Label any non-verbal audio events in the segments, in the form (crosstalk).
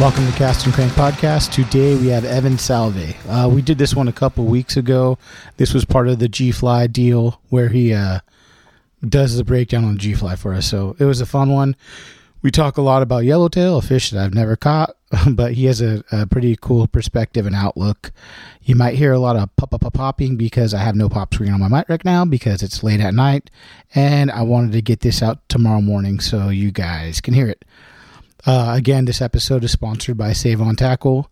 Welcome to Cast and Crank Podcast. Today we have Evan Salve. Uh, we did this one a couple weeks ago. This was part of the G Fly deal where he uh, does the breakdown on G Fly for us. So it was a fun one. We talk a lot about yellowtail, a fish that I've never caught, (laughs) but he has a, a pretty cool perspective and outlook. You might hear a lot of pop pop popping because I have no pop screen on my mic right now because it's late at night, and I wanted to get this out tomorrow morning so you guys can hear it. Uh, again, this episode is sponsored by Save on Tackle.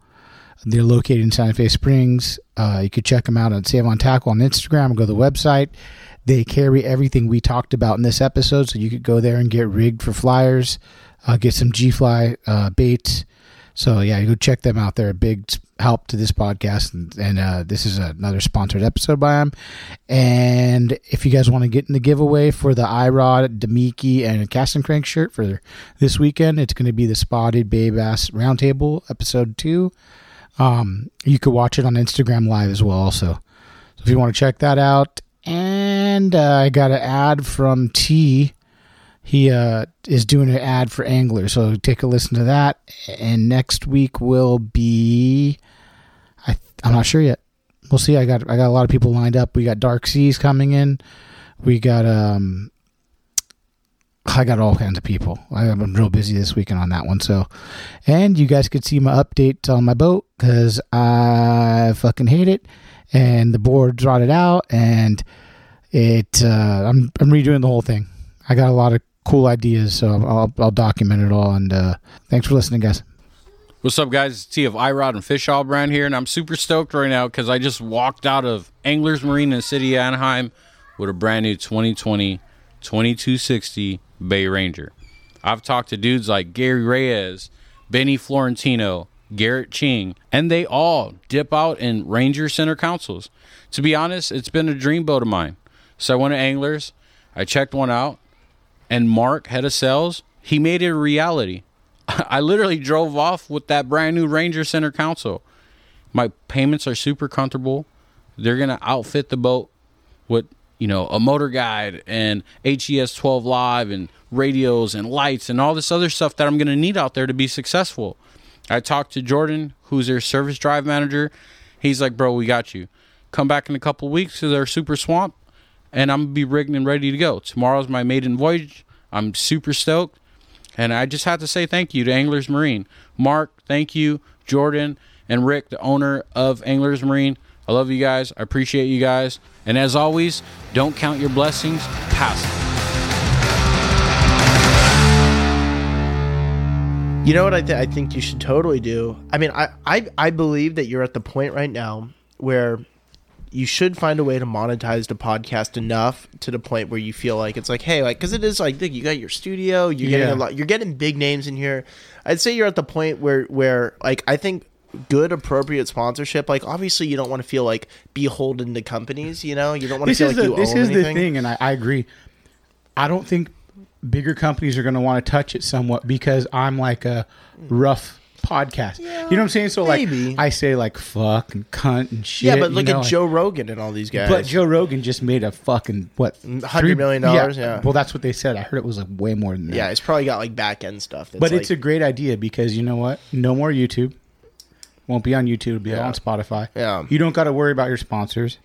They're located in Santa Fe Springs. Uh, you could check them out at Save on Tackle on Instagram go to the website. They carry everything we talked about in this episode, so you could go there and get rigged for flyers, uh, get some G Fly uh, baits. So yeah, you go check them out. They're a big help to this podcast, and, and uh, this is another sponsored episode by them. And if you guys want to get in the giveaway for the iRod, Demiki, and Cast and Crank shirt for this weekend, it's going to be the Spotted Bay Bass Roundtable episode two. Um, you could watch it on Instagram Live as well. Also, so if you want to check that out, and uh, I got an ad from T he uh, is doing an ad for Angler. So take a listen to that. And next week will be, I'm not sure yet. We'll see. I got I got a lot of people lined up. We got Dark Seas coming in. We got um. I got all kinds of people. I'm real busy this weekend on that one. So, and you guys could see my update on my boat because I fucking hate it, and the board's rotted out, and it. Uh, I'm I'm redoing the whole thing. I got a lot of cool ideas, so I'll, I'll document it all. And uh, thanks for listening, guys. What's up, guys? It's T of iRod and Fish All Brand here, and I'm super stoked right now because I just walked out of Anglers Marine in the city of Anaheim with a brand new 2020 2260 Bay Ranger. I've talked to dudes like Gary Reyes, Benny Florentino, Garrett Ching, and they all dip out in Ranger Center consoles. To be honest, it's been a dream boat of mine. So I went to Anglers, I checked one out, and Mark, head of sales, he made it a reality. I literally drove off with that brand new Ranger Center console. My payments are super comfortable. They're gonna outfit the boat with you know a motor guide and HDS 12 live and radios and lights and all this other stuff that I'm gonna need out there to be successful. I talked to Jordan, who's their service drive manager. He's like, "Bro, we got you. Come back in a couple weeks to their super swamp and I'm gonna be rigged and ready to go. Tomorrow's my maiden voyage. I'm super stoked, and I just have to say thank you to Anglers Marine. Mark, thank you, Jordan and Rick, the owner of Anglers Marine. I love you guys. I appreciate you guys. And as always, don't count your blessings, pass them. You know what I, th- I think you should totally do? I mean, I, I, I believe that you're at the point right now where you should find a way to monetize the podcast enough to the point where you feel like it's like, hey, like, because it is like, you got your studio, you're getting a lot, you're getting big names in here. I'd say you're at the point where, where like, I think good appropriate sponsorship. Like, obviously, you don't want to feel like beholden to companies. You know, you don't want to This feel is like the you this own is anything. the thing, and I, I agree. I don't think bigger companies are going to want to touch it somewhat because I'm like a rough podcast. you know what I'm saying? So maybe. like I say like fuck and cunt and shit. Yeah, but you look know, at like- Joe Rogan and all these guys. But Joe Rogan just made a fucking what mm, $100 three- million dollars, yeah. Well, that's what they said. I heard it was like way more than that. yeah, it's probably got like back end stuff. That's but like, it's a great idea because you know what? No more YouTube. Won't be on YouTube. It'll be Yeah. on Spotify. Yeah. You don't got to worry about your sponsors.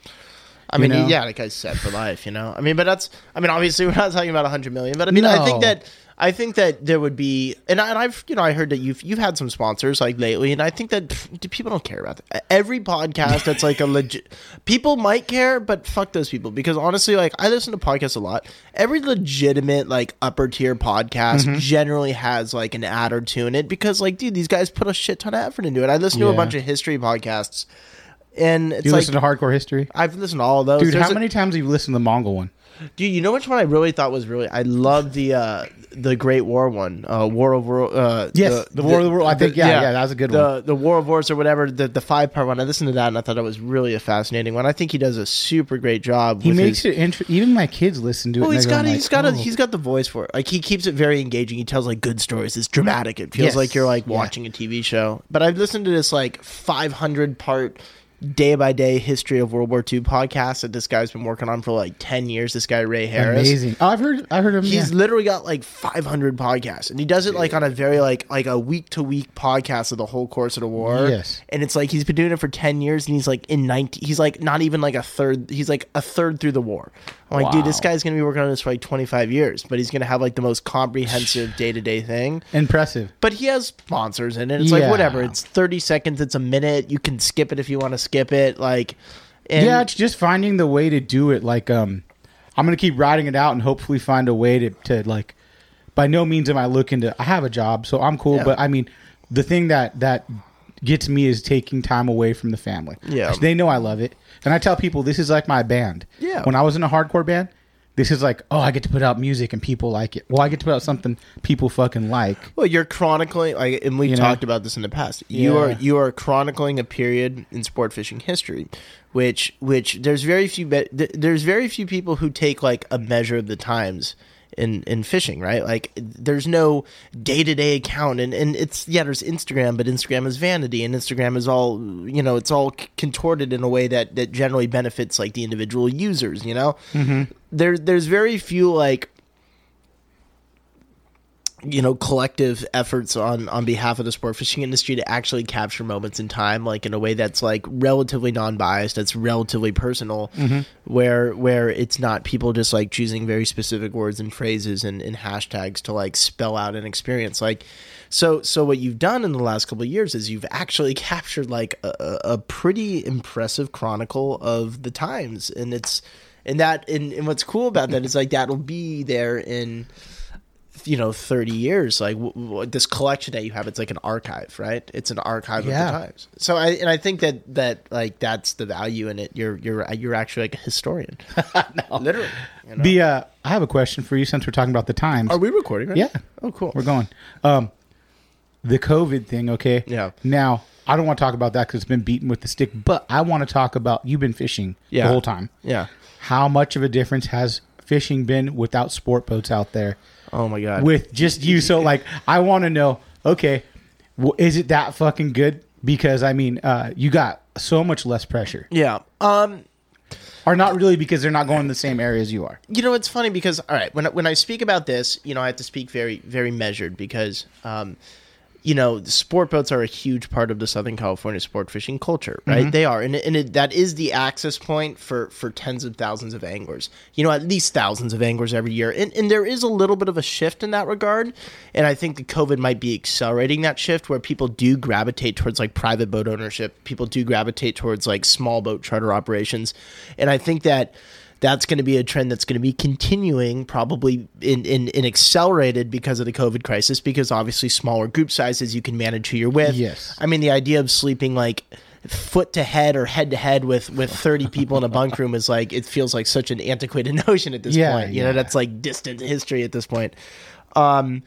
I mean, You know? yeah, that guy's set for life, you know. I mean, but that's. I mean, obviously, we're not talking about a hundred million, but I mean, I think that I think that there would be, and, I, and I've you know I heard that you've you've had some sponsors like lately, and I think that pff, people don't care about that. Every podcast that's like a (laughs) legit, people might care, but fuck those people because honestly, like I listen to podcasts a lot. Every legitimate like upper tier podcast Mm-hmm. generally has like an ad or two in it because like dude, these guys put a shit ton of effort into it. I listen to a bunch of history podcasts, and it's You like listen to Hardcore History, I've listened to all those. dude. There's How a- many times have you listened to the Mongol one? Dude, you know which one I really thought was really I love the uh the Great War one. Uh War of World uh Yes, the War of the World. I think, yeah, yeah, that was a good the, one. The War of Wars or whatever, the the five part one. I listened to that and I thought it was really a fascinating one. I think he does a super great job. He makes his, it interesting. Even my kids listen to it. Well, and he's got going he's like, got a, "Oh." he's got the voice for it. Like he keeps it very engaging. He tells like good stories. It's dramatic. It feels Yes. like you're like Yeah. watching a TV show. But I've listened to this like 500 part day by day history of World War II podcast that this guy's been working on for like 10 years. This guy Ray Harris. amazing. Oh, I've heard. I've heard of him. He's yeah. literally got like 500 podcasts, and he does it like on a very like like a week to week podcast of the whole course of the war. Yes. and it's like he's been doing it for 10 years, and he's like in ninety. He's like not even like a third. He's like a third through the war. I'm like, dude, this guy's gonna be working on this for like 25 years, but he's gonna have like the most comprehensive day to day thing. impressive. But he has sponsors in it. It's like whatever. It's 30 seconds. It's a minute. You can skip it if you want to skip it. Like, and yeah, it's just finding the way to do it. Like, um, I'm gonna keep writing it out and hopefully find a way to to like. By no means am I looking to. I have a job, so I'm cool. Yeah. But I mean, the thing that that gets me is taking time away from the family. Yeah. they know I love it, and I tell people this is like my band. Yeah. when I was in a hardcore band. This is like, oh, I get to put out music and people like it. Well, I get to put out something people fucking like. Well, you're chronicling, like, and we've You know? talked about this in the past. You are you are chronicling a period in sport fishing history, which which there's very few be- th- there's very few people who take like a measure of the times in in fishing, right? Like, there's no day to day account, and and it's yeah, there's Instagram, but Instagram is vanity, and Instagram is all you know, it's all c- contorted in a way that that generally benefits like the individual users, you know. Mm-hmm. There there's very few like you know collective efforts on on behalf of the sport fishing industry to actually capture moments in time like in a way that's like relatively non-biased that's relatively personal mm-hmm. where where it's not people just like choosing very specific words and phrases and, and hashtags to like spell out an experience. Like so so what you've done in the last couple of years is you've actually (laughs) captured like a, a a pretty impressive chronicle of the times. And it's and that and, and what's cool about that is like that'll be there in you know 30 years like w- w- this collection that you have it's like an archive right it's an archive Yeah. of the times so i and i think that that like that's the value in it you're you're you're actually like a historian (laughs) literally you know? The uh, I have a question for you since we're talking about the times. are we recording right Yeah. oh cool We're going. Um, the COVID thing, okay? Yeah. Now, I don't want to talk about that because it's been beaten with the stick, but I want to talk about you've been fishing Yeah. the whole time. yeah How much of a difference has fishing been without sport boats out there oh my god with just you? So, like, I want to know, okay, well, is it that fucking good? Because, I mean, uh, you got so much less pressure. yeah um Or not really because they're not going in the same area as you are. you know it's funny because all right when I, when I speak about this you know I have to speak very very measured because um you know sport boats are a huge part of the Southern California sport fishing culture right? Mm-hmm. They are. And, and it, that is the access point for for tens of thousands of anglers. You know at least thousands of anglers every year. And, and there is a little bit of a shift in that regard. And I think the COVID might be accelerating that shift where people do gravitate towards like private boat ownership. People do gravitate towards like small boat charter operations. And I think that that's going to be a trend that's going to be continuing probably in, in, in accelerated because of the COVID crisis, because obviously smaller group sizes you can manage who you're with. Yes. I mean, the idea of sleeping like foot to head or head to head with with 30 people in a bunk room is like it feels like such an antiquated (laughs) notion at this Yeah, point you know that's like distant history at this point um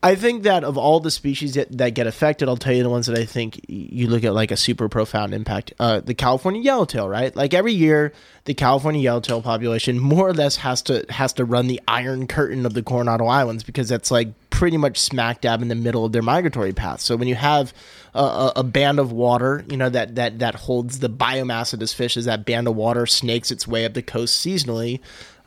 I think that of all the species that, that get affected, I'll tell you the ones that I think you look at like a super profound impact. Uh, the California yellowtail, right? Like every year, the California yellowtail population more or less has to has to run the iron curtain of the Coronado Islands because that's like pretty much smack dab in the middle of their migratory path. So when you have a, a, a band of water, you know that that that holds the biomass of this fish, as that band of water snakes its way up the coast seasonally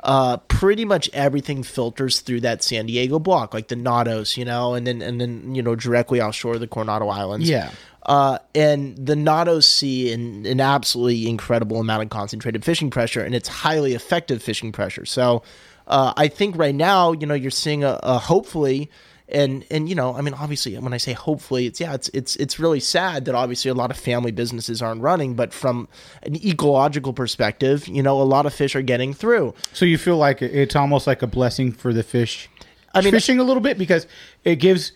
uh, pretty much everything filters through that San Diego block, like the Nados, you know, and then and then you know directly offshore the Coronado Islands. Yeah. Uh, and the Nados see an, an absolutely incredible amount of concentrated fishing pressure, and it's highly effective fishing pressure. So uh, I think right now, you know, you're seeing a, a hopefully and and you know i mean obviously when i say hopefully it's yeah it's it's it's really sad that obviously a lot of family businesses aren't running but from an ecological perspective you know a lot of fish are getting through So you feel like it's almost like a blessing for the fish. I mean- fishing a little bit because it gives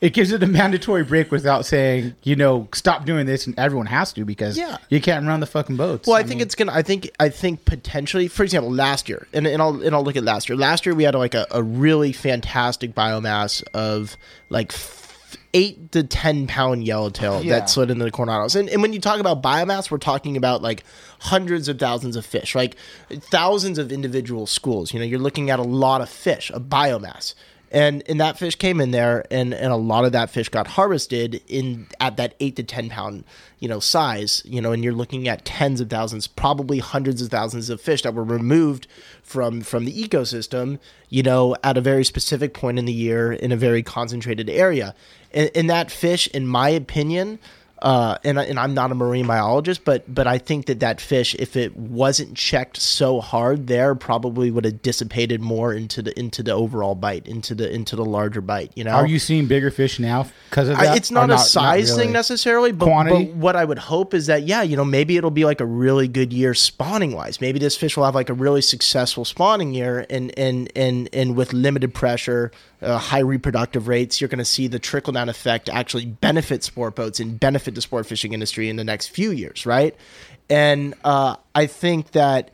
it gives it a mandatory break without saying you know stop doing this and everyone has to because Yeah. you can't run the fucking boats. Well, I, think it's gonna. I think. I think potentially, for example, last year, and, and I'll and I'll look at last year. Last year we had like a, a really fantastic biomass of like eight to ten pound yellowtail Yeah. that slid into the Coronados. And and when you talk about biomass, we're talking about like hundreds of thousands of fish, like thousands of individual schools. You know, you're looking at a lot of fish, a biomass. And and that fish came in there, and, and a lot of that fish got harvested in at that eight to ten pound, you know, size. You know, and you're looking at tens of thousands, probably hundreds of thousands of fish that were removed from from the ecosystem. You know, at a very specific point in the year in a very concentrated area. And, and that fish, in my opinion, uh, and and I'm not a marine biologist, but but I think that that fish, if it wasn't checked so hard there, probably would have dissipated more into the into the overall bite, into the into the larger bite. You know, Are you seeing bigger fish now because of that? I, it's Or not, a size really? thing necessarily, but, Quantity? but what I would hope is that yeah, you know, maybe it'll be like a really good year spawning wise. Maybe this fish will have like a really successful spawning year, and and and and with limited pressure, uh, high reproductive rates, you're going to see the trickle down effect actually benefit sport boats and benefit the sport fishing industry in the next few years, right? And uh, I think that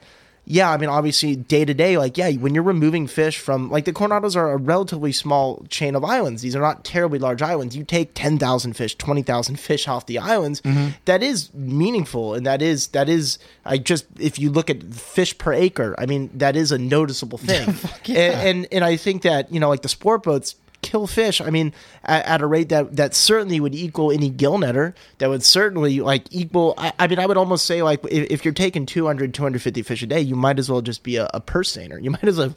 yeah, I mean, obviously, day to day, like, yeah, when you're removing fish from, like, the Coronados are a relatively small chain of islands. These are not terribly large islands. You take 10,000 fish, 20,000 fish off the islands. Mm-hmm. that is meaningful. And that is, that is, I just, if you look at fish per acre, I mean, that is a noticeable thing. (laughs) and, and, and I think that, you know, like the sport boats, kill fish. I mean, at, at a rate that that certainly would equal any gill netter. That would certainly like equal. I, I mean, I would almost say like if, if you're taking 200, 250 fish a day, you might as well just be a, a purse seiner. You might as well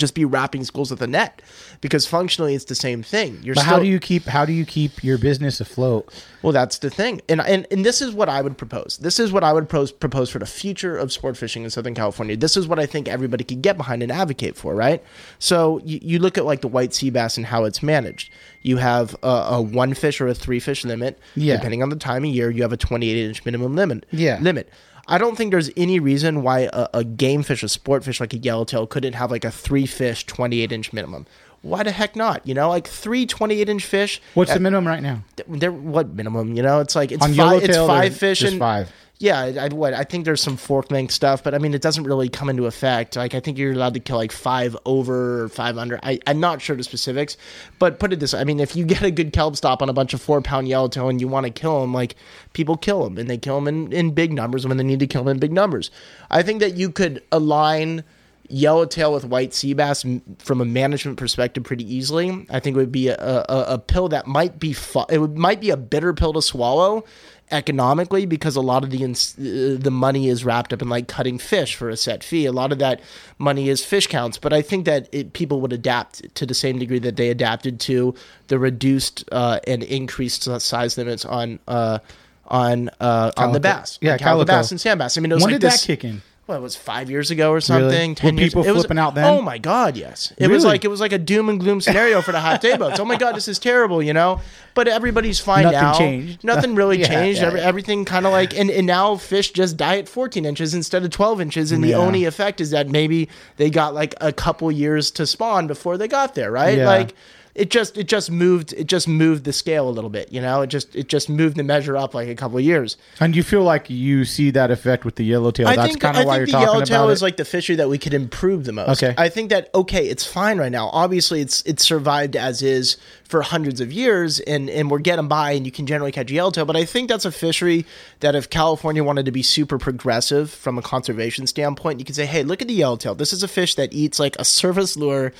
just be wrapping schools with a net because functionally it's the same thing. You're But still, how do you keep how do you keep your business afloat? well, that's the thing, and and and this is what I would propose. This is what I would pros- propose for the future of sport fishing in Southern California. This is what I think everybody could get behind and advocate for. Right? So you, you look at like the white sea bass and how it's managed. You have a, a one fish or a three fish limit, Yeah. depending on the time of year. You have a 28 inch minimum limit. Yeah. limit. I don't think there's any reason why a, a game fish, a sport fish like a yellowtail, couldn't have like a three fish 28 inch minimum. Why the heck not? You know, like three 28 inch fish. What's at- the minimum right now? they're what minimum? You know, it's like it's On five. It's five fish and five. Yeah, I, what I think there's some fork length stuff, but I mean it doesn't really come into effect. Like I think you're allowed to kill like five over or five under. I, I'm not sure the specifics, but put it this: way. I mean, if you get a good kelp stop on a bunch of four pound yellowtail and you want to kill them, like people kill them and they kill them in, in big numbers when they need to kill them in big numbers. I think that you could align yellowtail with white sea bass from a management perspective pretty easily. I think it would be a, a, a pill that might be fu- it would, might be a bitter pill to swallow economically because a lot of the ins- uh, the money is wrapped up in like cutting fish for a set fee. A lot of that money is fish counts, but I think that it, people would adapt to the same degree that they adapted to the reduced uh, and increased size limits on uh, on uh, on the bass, Yeah, calico. bass and sand bass. I mean, it was When like did this, that kick in? What it was five years ago or something. Were Ten years. people it was, flipping out then? Oh my god, yes. It was like it was like a doom and gloom scenario for the hot day boats. Oh my god, this is terrible, you know. But everybody's fine Nothing now. changed. Nothing really (laughs) Yeah, changed. yeah, Every, yeah. everything kind of like and, and now fish just die at 14 inches instead of 12 inches. And the only effect is that maybe they got like a couple years to spawn before they got there, right? Like it just it just moved it just moved the scale a little bit, you know. It just it just moved the measure up like a couple of years. And you feel like you see that effect with the yellowtail. I That's kind of why think you're the talking yellowtail about is it. like the fishery that we could improve the most. Okay. I think that okay, it's fine right now. Obviously, it's it's survived as is for hundreds of years, and and we're getting by, and you can generally catch yellowtail. But I think that's a fishery that if California wanted to be super progressive from a conservation standpoint, you could say, hey, look at the yellowtail. This is a fish that eats like a surface lure.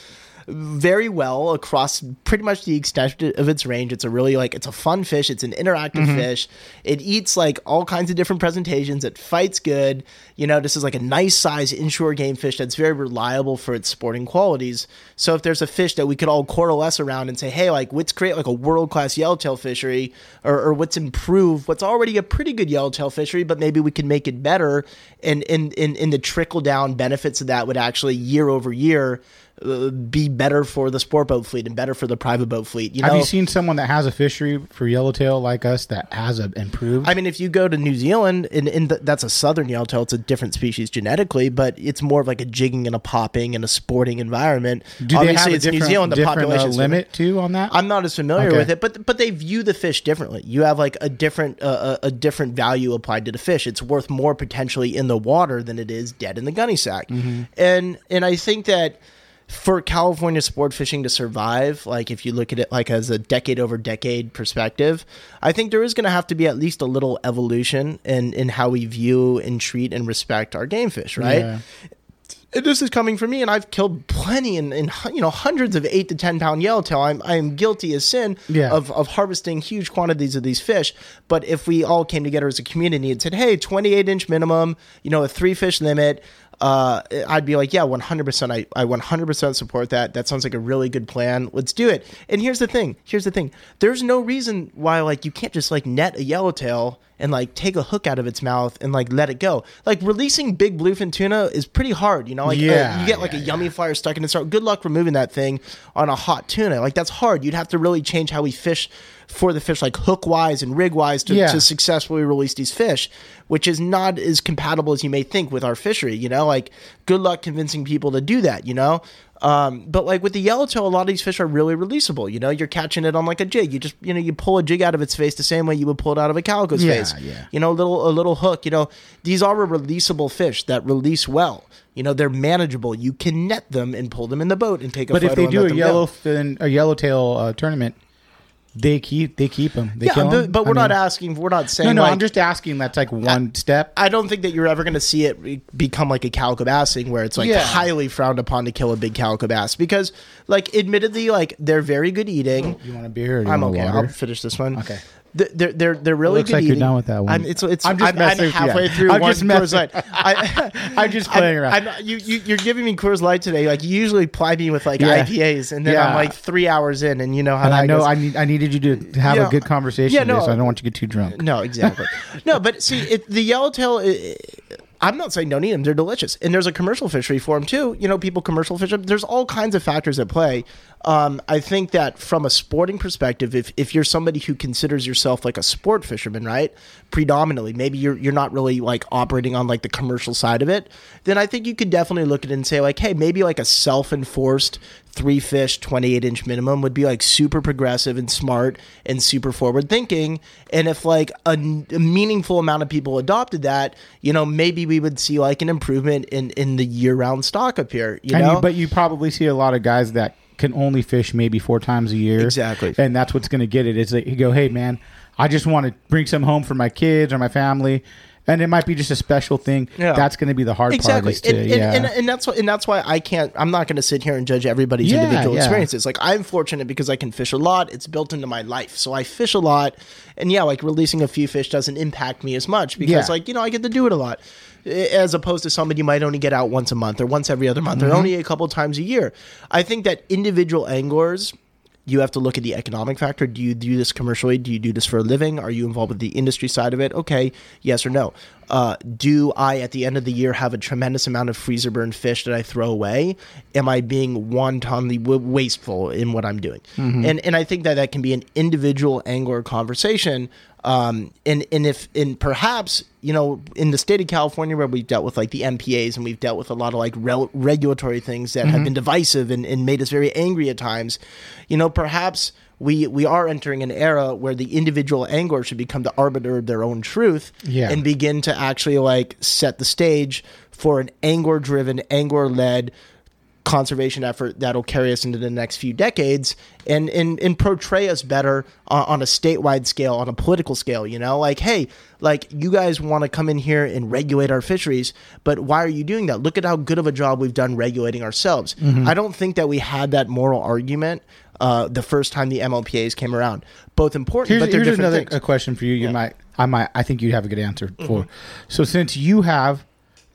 Very well across pretty much the extent of its range. It's a really like it's a fun fish. It's an interactive mm-hmm. fish. It eats like all kinds of different presentations. It fights good. You know, this is like a nice size inshore game fish that's very reliable for its sporting qualities. So if there's a fish that we could all coalesce around and say, hey, like let's create like a world class yellowtail fishery, or, or let's improve what's already a pretty good yellowtail fishery, but maybe we can make it better, and in and the trickle down benefits of that would actually year over year uh, be better for the sport boat fleet and better for the private boat fleet. You know, Have you seen someone that has a fishery for yellowtail like us that has a, improved? I mean, if you go to New Zealand, and, and th- that's a southern yellowtail, it's a different species genetically, but it's more of like a jigging and a popping and a sporting environment. Do they have a it's New Zealand, the different uh, limit too on that? I'm not as familiar Okay. with it, but but they view the fish differently. You have like a different uh, a, a different value applied to the fish. It's worth more potentially in the water than it is dead in the gunny sack. Mm-hmm. And and I think that for California sport fishing to survive, like if you look at it like as a decade over decade perspective, I think there is going to have to be at least a little evolution in in how we view and treat and respect our game fish, right? Yeah. This is coming from me, and I've killed plenty and, you know hundreds of eight to ten pound yellowtail. I'm I am guilty as sin Yeah. of of harvesting huge quantities of these fish. But if we all came together as a community and said, "Hey, 28 inch minimum, you know, a three fish limit," uh, I'd be like, "Yeah, 100. percent I I 100 percent support that. That sounds like a really good plan. Let's do it." And here's the thing. Here's the thing. There's no reason why like you can't just like net a yellowtail and like take a hook out of its mouth and like let it go. Like releasing big bluefin tuna is pretty hard. You know, like uh, you get like yeah, a Yummee flyer stuck in its throat. Good luck removing that thing on a hot tuna. Like that's hard. You'd have to really change how we fish for the fish, like hook wise and rig wise, to, Yeah. to successfully release these fish, which is not as compatible as you may think with our fishery. You know, like good luck convincing people to do that. You know. Um, but like with the yellowtail, a lot of these fish are really releasable. You know, you're catching it on like a jig. You just, you know, you pull a jig out of its face the same way you would pull it out of a calico's Yeah, face. yeah. You know, a little a little hook. You know, these are a releasable fish that release well. You know, they're manageable. You can net them and pull them in the boat and take a but if they do a yellowfin a yellowtail uh, tournament, they keep they keep them. They yeah, kill but, but we're not mean- asking. We're not saying. No, no, like, I'm just asking. That's like one step. I don't think that you're ever going to see it become like a calico bass thing where it's like Yeah. highly frowned upon to kill a big calico bass because, like, admittedly, like they're very good eating. You want a beer? Or you I'm okay. Water? I'll finish this one. Okay. Th- They're they're they're really Looks good like you're done with that one. I'm, it's it's I'm I'm, just I'm, messing you. halfway through I'm one just Coors Light. I, (laughs) I'm just playing around. I'm, you, you you're giving me Coors Light today. Like you usually ply me with like Yeah. IPAs, and then Yeah. I'm like three hours in, and you know how and that I know goes. I need I needed you to have Yeah. a good conversation. Yeah, today, no. so I don't want you to get too drunk. No, exactly. (laughs) no, but see, it, the yellowtail. i I'm not saying don't eat them; they're delicious, and there's a commercial fishery for them too. You know, people commercial fish them. There's all kinds of factors at play. Um, I think that from a sporting perspective, if if you're somebody who considers yourself like a sport fisherman, right, predominantly, maybe you're you're not really like operating on like the commercial side of it, then I think you could definitely look at it and say like, hey, maybe like a self enforced three fish 28 inch minimum would be like super progressive and smart and super forward thinking and if like a, a meaningful amount of people adopted that you know maybe we would see like an improvement in in the year round stock up here you And know? you, but you probably see a lot of guys that can only fish maybe four times a year. Exactly. And that's what's going to get it. Is that you go, hey man, I just want to bring some home for my kids or my family, and it might be just a special thing. Yeah. That's going to be the hard exactly part. And, yeah. and, and, that's why and that's why i can't i'm not going to sit here and judge everybody's Yeah, individual yeah. experiences like i'm fortunate because i can fish a lot it's built into my life so i fish a lot and yeah like releasing a few fish doesn't impact me as much because like you know i get to do it a lot as opposed to somebody who might only get out once a month or once every other month Mm-hmm. or only a couple times a year i think that individual anglers you have to look at the economic factor. Do you do this commercially? Do you do this for a living? Are you involved with the industry side of it? Okay, yes or no. Uh, do I, at the end of the year, have a tremendous amount of freezer burned fish that I throw away? Am I being wantonly w- wasteful in what I'm doing? And and I think that that can be an individual angler conversation. Um, and and if and perhaps you know in the state of California where we've dealt with like the MPAs and we've dealt with a lot of like rel- regulatory things that have been divisive and, and made us very angry at times, you know perhaps we we are entering an era where the individual angler should become the arbiter of their own truth Yeah. and begin to actually like set the stage for an angler driven angler led conservation effort that'll carry us into the next few decades and and, and portray us better on, on a statewide scale on a political scale you know like hey like you guys want to come in here and regulate our fisheries but why are you doing that look at how good of a job we've done regulating ourselves i don't think that we had that moral argument uh, the first time the MLPAs came around, both important, Here's, but they're here's another things. a question for you. You might, I might, I think you'd have a good answer for. So since you have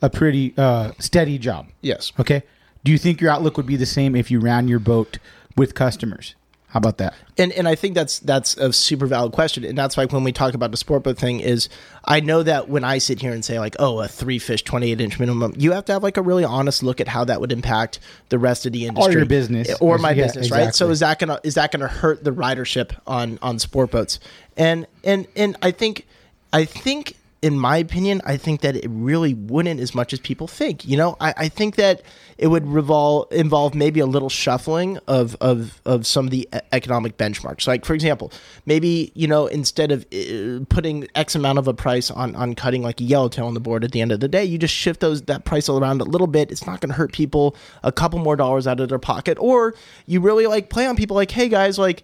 a pretty uh, steady job, Yes. okay, do you think your outlook would be the same if you ran your boat with customers? How about that? and and I think that's that's a super valid question, and that's like when we talk about the sport boat thing is I know that when I sit here and say like oh a three fish twenty eight inch minimum, you have to have like a really honest look at how that would impact the rest of the industry or your business. or my Yeah, business, right? So is that gonna is that gonna hurt the ridership on on sport boats? And and and I think I think in my opinion, I think that it really wouldn't as much as people think. You know, I, I think that it would revolve involve maybe a little shuffling of, of of some of the economic benchmarks. Like for example, maybe you know instead of uh, putting X amount of a price on on cutting like a yellowtail on the board at the end of the day, you just shift those that price around a little bit. It's not going to hurt people a couple more dollars out of their pocket, or you really like play on people like, hey guys, like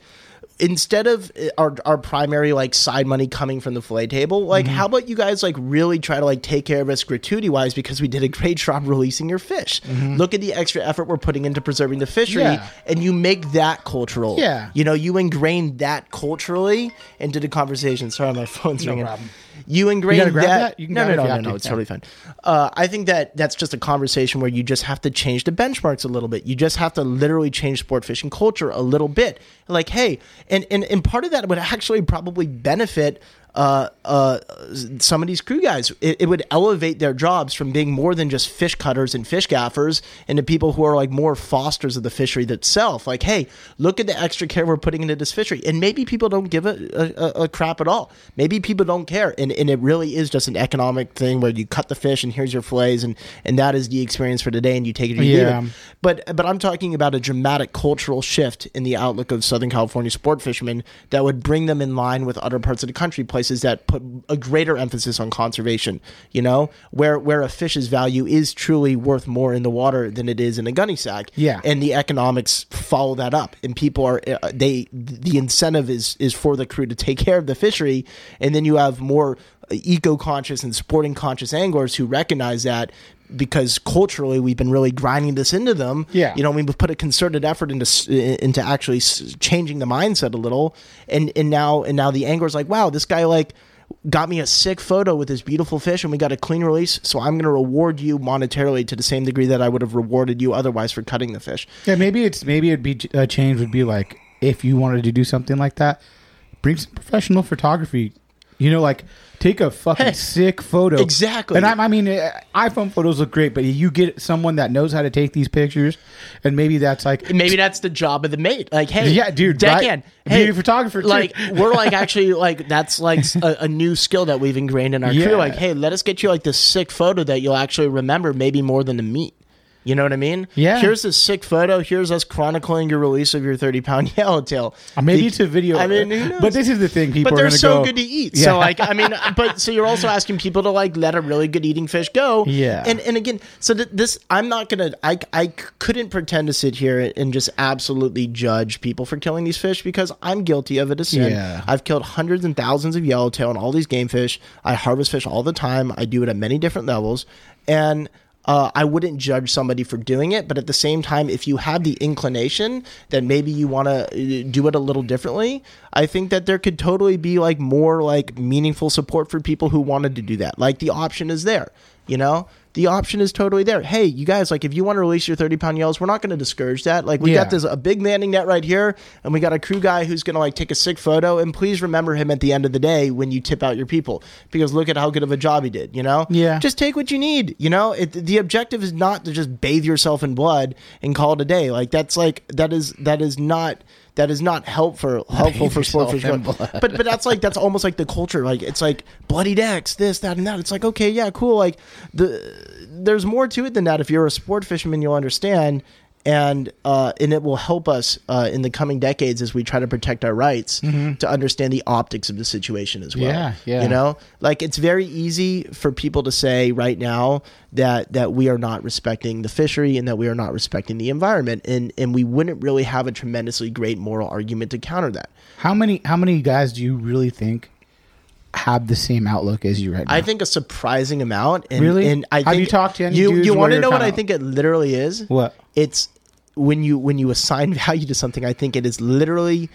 instead of uh, our, our primary like side money coming from the fillet table like how about you guys like really try to like take care of us gratuity wise because we did a great job (laughs) releasing your fish look at the extra effort we're putting into preserving the fishery Yeah. and you make that cultural Yeah. you know you ingrain that culturally into the conversation sorry my phone's ringing problem. You ingrain You that, that? You can no grab no no no no it's Yeah. totally fine uh, i think that that's just a conversation where you just have to change the benchmarks a little bit you just have to literally change sport fishing culture a little bit like hey and and, and part of that would actually probably benefit uh, uh, some of these crew guys. It, it would elevate their jobs from being more than just fish cutters and fish gaffers into people who are like more fosters of the fishery itself. Like, hey, look at the extra care we're putting into this fishery. And maybe people don't give a, a, a crap at all. Maybe people don't care. And, and it really is just an economic thing where you cut the fish and here's your fillets and, and that is the experience for today and you take it or you Yeah. leave it. But but I'm talking about a dramatic cultural shift in the outlook of Southern California sport fishermen that would bring them in line with other parts of the country, places that put a greater emphasis on conservation. You know, where where a fish's value is truly worth more in the water than it is in a gunny sack. Yeah. and the economics follow that up, and people are uh, they the incentive is is for the crew to take care of the fishery, and then you have more eco conscious and sporting conscious anglers who recognize that because culturally we've been really grinding this into them. Yeah. you know, we've put a concerted effort into into actually changing the mindset a little, and and now and now the angler's like, wow, this guy like got me a sick photo with this beautiful fish and we got a clean release so i'm going to reward you monetarily to the same degree that i would have rewarded you otherwise for cutting the fish Yeah, maybe it's maybe it'd be a change would be like if you wanted to do something like that, bring some professional photography. You know, like take a fucking Hey, sick photo. exactly. And I, I mean, uh, iPhone photos look great, but you get someone that knows how to take these pictures, and maybe that's like maybe that's the job of the mate. Like, hey, Yeah, dude, deckhand, right? hey, photographer, too. Like, we're like (laughs) actually like that's like a, a new skill that we've ingrained in our Yeah. crew. Like, hey, let us get you like this sick photo that you'll actually remember, maybe more than the meat. You know what I mean? Yeah. Here's this sick photo. Here's us chronicling your release of your 30 pound (laughs) yellowtail. Maybe The- it's a video. I mean, who knows? but this is the thing. People but are they're so go, good to eat. Yeah. So like, I mean, (laughs) but so you're also asking people to like let a really good eating fish go. Yeah. And and again, so th- this I'm not gonna I I couldn't pretend to sit here and just absolutely judge people for killing these fish because I'm guilty of it as sin. Yeah. I've killed hundreds and thousands of yellowtail and all these game fish. I harvest fish all the time. I do it at many different levels, and. Uh, I wouldn't judge somebody for doing it, but at the same time, if you have the inclination that maybe you want to do it a little differently, I think that there could totally be like more like meaningful support for people who wanted to do that. Like the option is there, you know? The option is totally there. Hey, you guys, like if you want to release your 30 pound yells, we're not going to discourage that. Like we Yeah. got this a big landing net right here, and we got a crew guy who's going to like take a sick photo. And please remember him at the end of the day when you tip out your people, because look at how good of a job he did. You know? Yeah. Just take what you need. You know, it, the objective is not to just bathe yourself in blood and call it a day. Like that's like that is that is not that is not helpful helpful for sport yourself fish. in blood. But but that's like that's almost like the culture. Like it's like bloody decks, this, that, and that. It's like okay, yeah, cool. Like the there's more to it than that. If you're a sport fisherman, you'll understand. And uh, and it will help us uh, in the coming decades as we try to protect our rights to understand the optics of the situation as well. Mm-hmm. Yeah, yeah. You know, like it's very easy for people to say right now that that we are not respecting the fishery and that we are not respecting the environment, and and we wouldn't really have a tremendously great moral argument to counter that. How many how many guys do you really think have the same outlook as you right now? I think a surprising amount. And, Really? And I Have you talked to any you? You want to know what I think it literally is? What? It's when you when you assign (laughs) value to something. I think it is literally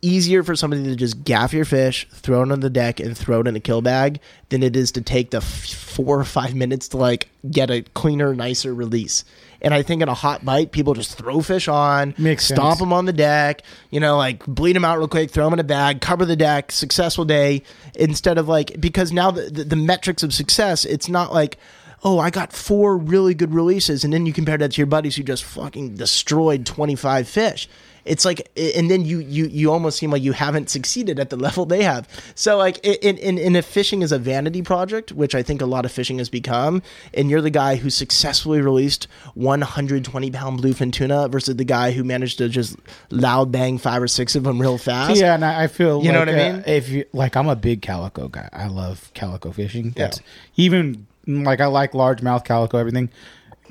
easier for somebody to just gaff your fish, throw it on the deck, and throw it in a kill bag than it is to take the f- four or five minutes to like get a cleaner, nicer release. And I think in a hot bite, people just throw fish on, Makes stomp sense. them on the deck, you know, like bleed them out real quick, throw them in a bag, cover the deck, successful day. Instead of like, because now the, the, the metrics of success, it's not like, oh, I got four really good releases. And then you compare that to your buddies who just fucking destroyed 25 fish. It's like, and then you you you almost seem like you haven't succeeded at the level they have. So like, in in, in if fishing is a vanity project, which I think a lot of fishing has become, and you're the guy who successfully released 120 pound bluefin tuna versus the guy who managed to just loud bang five or six of them real fast. Yeah, and I feel You know like, what I uh, mean? if you like, I'm a big calico guy. I love calico fishing. That's even like I like largemouth calico. Everything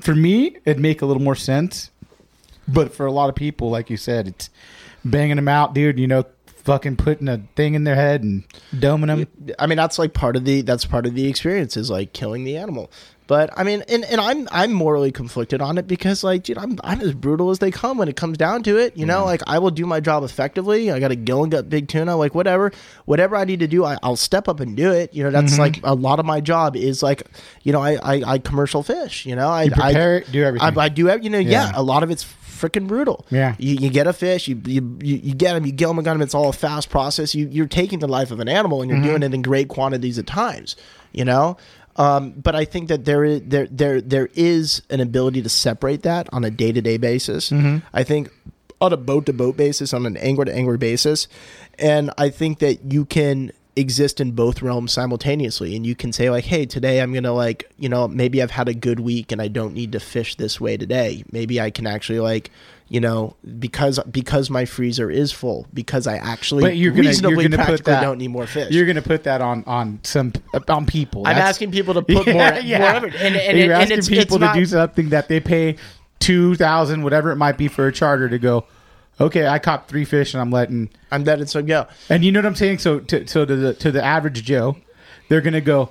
for me, it'd make a little more sense. But for a lot of people, like you said, it's banging them out, dude. You know, fucking putting a thing in their head and doming them. I mean, that's like part of the that's part of the experience is like killing the animal. But I mean, and, and I'm I'm morally conflicted on it because like, dude, I'm I'm as brutal as they come when it comes down to it. You know, like I will do my job effectively. I got a gill and gut big tuna, like whatever, whatever I need to do, I, I'll step up and do it. You know, that's mm-hmm. like a lot of my job is like, you know, I I, I commercial fish. You know, I You prepare I, it, do everything. I, I do you know, yeah. Yeah. a lot of it's freaking brutal. Yeah. you, you get a fish, you you, you, you get them, you gill them and gun them. It's all a fast process. You you're taking the life of an animal and you're Mm-hmm. doing it in great quantities at times. You know. Um, but I think that there is there there there is an ability to separate that on a day to day basis. Mm-hmm. I think on a boat to boat basis, on an angler to angler basis, and I think that you can exist in both realms simultaneously and you can say like hey today i'm gonna like you know maybe i've had a good week and i don't need to fish this way today maybe i can actually like you know because because my freezer is full because i actually But you're gonna you're reasonably gonna put that. don't need more fish You're gonna put that on on some uh, on people. i'm asking people to (laughs) put Yeah, more, yeah. more and, and, you're and asking it's, people it's not, to do something that they pay two thousand, whatever it might be, for a charter to go. Okay, I caught three fish and I'm letting. i'm letting some go And you know what I'm saying? So, to, so to the to the average Joe, they're gonna go.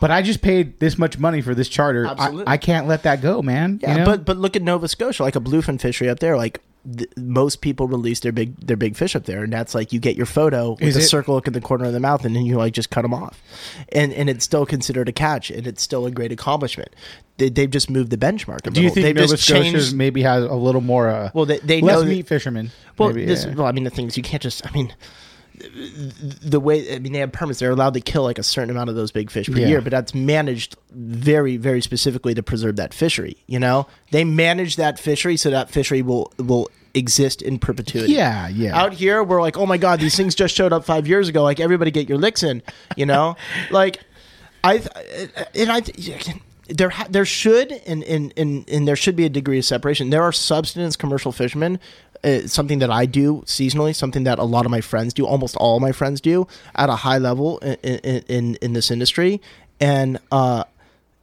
But I just paid this much money for this charter. I, Absolutely. I can't let that go, man. Yeah, you know? but but look at Nova Scotia, like a bluefin fishery up there. Like th- most people release their big their big fish up there, and that's like you get your photo with Is a it- circle look at the corner of the mouth, and then you like just cut them off, and and it's still considered a catch, and it's still a great accomplishment. They, they've just moved the benchmark. A do you little. think they've Nova just Scotia changed? maybe has a little more? Uh, Well, they- they less know that- meat fishermen. Well, maybe, this, yeah. well, I mean, the things you can't just. I mean, the way I mean, they have permits. They're allowed to kill like a certain amount of those big fish per Yeah. year, but that's managed very, very specifically to preserve that fishery. You know, they manage that fishery so that fishery will will exist in perpetuity. Yeah, yeah. Out here, we're like, oh my god, these things just showed up five years ago. Like everybody, get your licks in. You know, (laughs) like I and I. There, ha- there should and, and, and, and there should be a degree of separation. There are subsistence commercial fishermen, uh, something that I do seasonally, something that a lot of my friends do, almost all my friends do at a high level in in, in, this industry. And uh,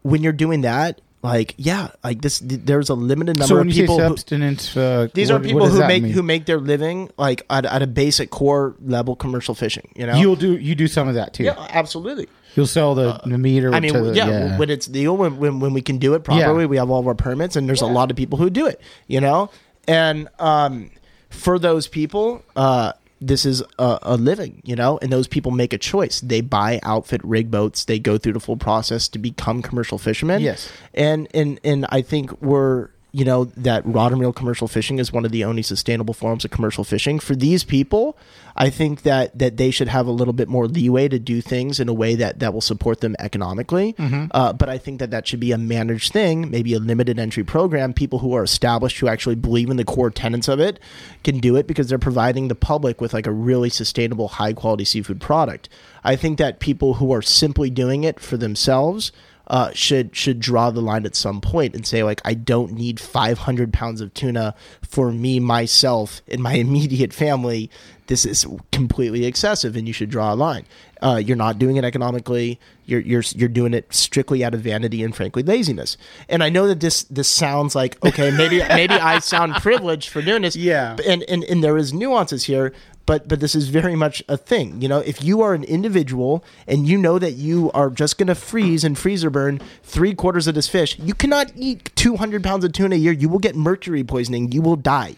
when you're doing that, like yeah, like this, th- there's a limited number so of people. who- subsistence, uh, these what- are people who make mean? who make their living like at, at a basic core level commercial fishing. You know, You'll do you do some of that too. yeah, absolutely. You'll sell the, the meat or I mean, to the, yeah, when it's legal, when, when when we can do it properly, Yeah. we have all of our permits, and there's a lot of people who do it, you know. And um, for those people, uh, this is a, a living, you know. And those people make a choice. They buy outfit rig boats. They go through the full process to become commercial fishermen. Yes. and and and I think we're you know that rod and reel commercial fishing is one of the only sustainable forms of commercial fishing. For these people i think that that they should have a little bit more leeway to do things in a way that that will support them economically. Uh, but i think that that should be a managed thing maybe a limited entry program. People who are established who actually believe in the core tenets of it can do it because they're providing the public with like a really sustainable high quality seafood product. I think that people who are simply doing it for themselves uh, should should draw the line at some point and say like I don't need 500 pounds of tuna for me myself and my (laughs) immediate family. This is completely excessive, and you should draw a line. Uh, you're not doing it economically. You're you're you're doing it strictly out of vanity and frankly laziness. And I know that this this sounds like okay, maybe (laughs) maybe I sound privileged for doing this. Yeah. and and and there is nuances here but but this is very much a thing. You know if you are an individual and you know that you are just going to freeze and freezer burn three quarters of this fish you cannot eat 200 pounds of tuna a year. You will get mercury poisoning. You will die.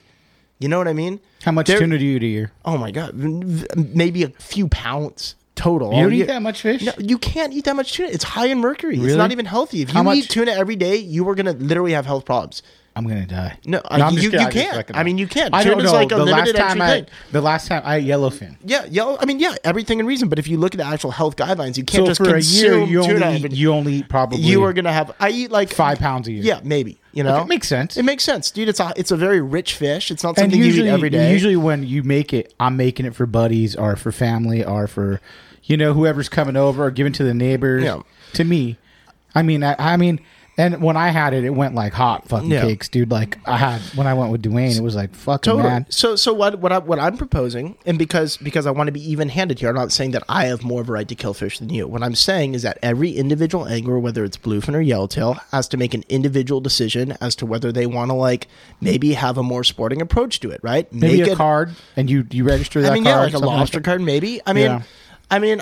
You know what i mean? How much There- tuna do you eat a year? oh my god. Maybe a few pounds total. You don't eat that much fish? no, you can't eat that much tuna. It's high in mercury. It's not even healthy. If you How much- eat tuna every day you are going to literally have health problems I'm gonna die. No, I'm you- you kidding. I just can't. I mean, you can't. I don't know. like a the last time I, thing. the last time I ate yellowfin. Yeah, yellow. I mean, yeah, everything in reason. But if you look at the actual health guidelines, you can't So just for a consume year, you tuna. only eat, every- you only eat probably you are gonna have. I eat like five pounds a year. Yeah, maybe. You know, Okay, makes sense. It makes sense, dude. It's a it's a very rich fish. It's not something usually, you eat every day. usually when you make it, I'm making it for buddies or for family or for, you know, whoever's coming over or giving to the neighbors. Yeah. To me, I mean, I, I mean, and when I had it, it went like hot fucking Yeah. cakes, dude. Like I had when I went with Dwayne, it was like fucking Totally. man. So so what what I what I'm proposing, and because because I want to be even handed here, I'm not saying that I have more of a right to kill fish than you. What I'm saying is that every individual angler, whether it's bluefin or yellowtail, has to make an individual decision as to whether they want to like maybe have a more sporting approach to it, right? Maybe Make a it- card, and you you register that I mean, card. yeah, like a something lobster that. card, maybe. I mean, Yeah. I mean,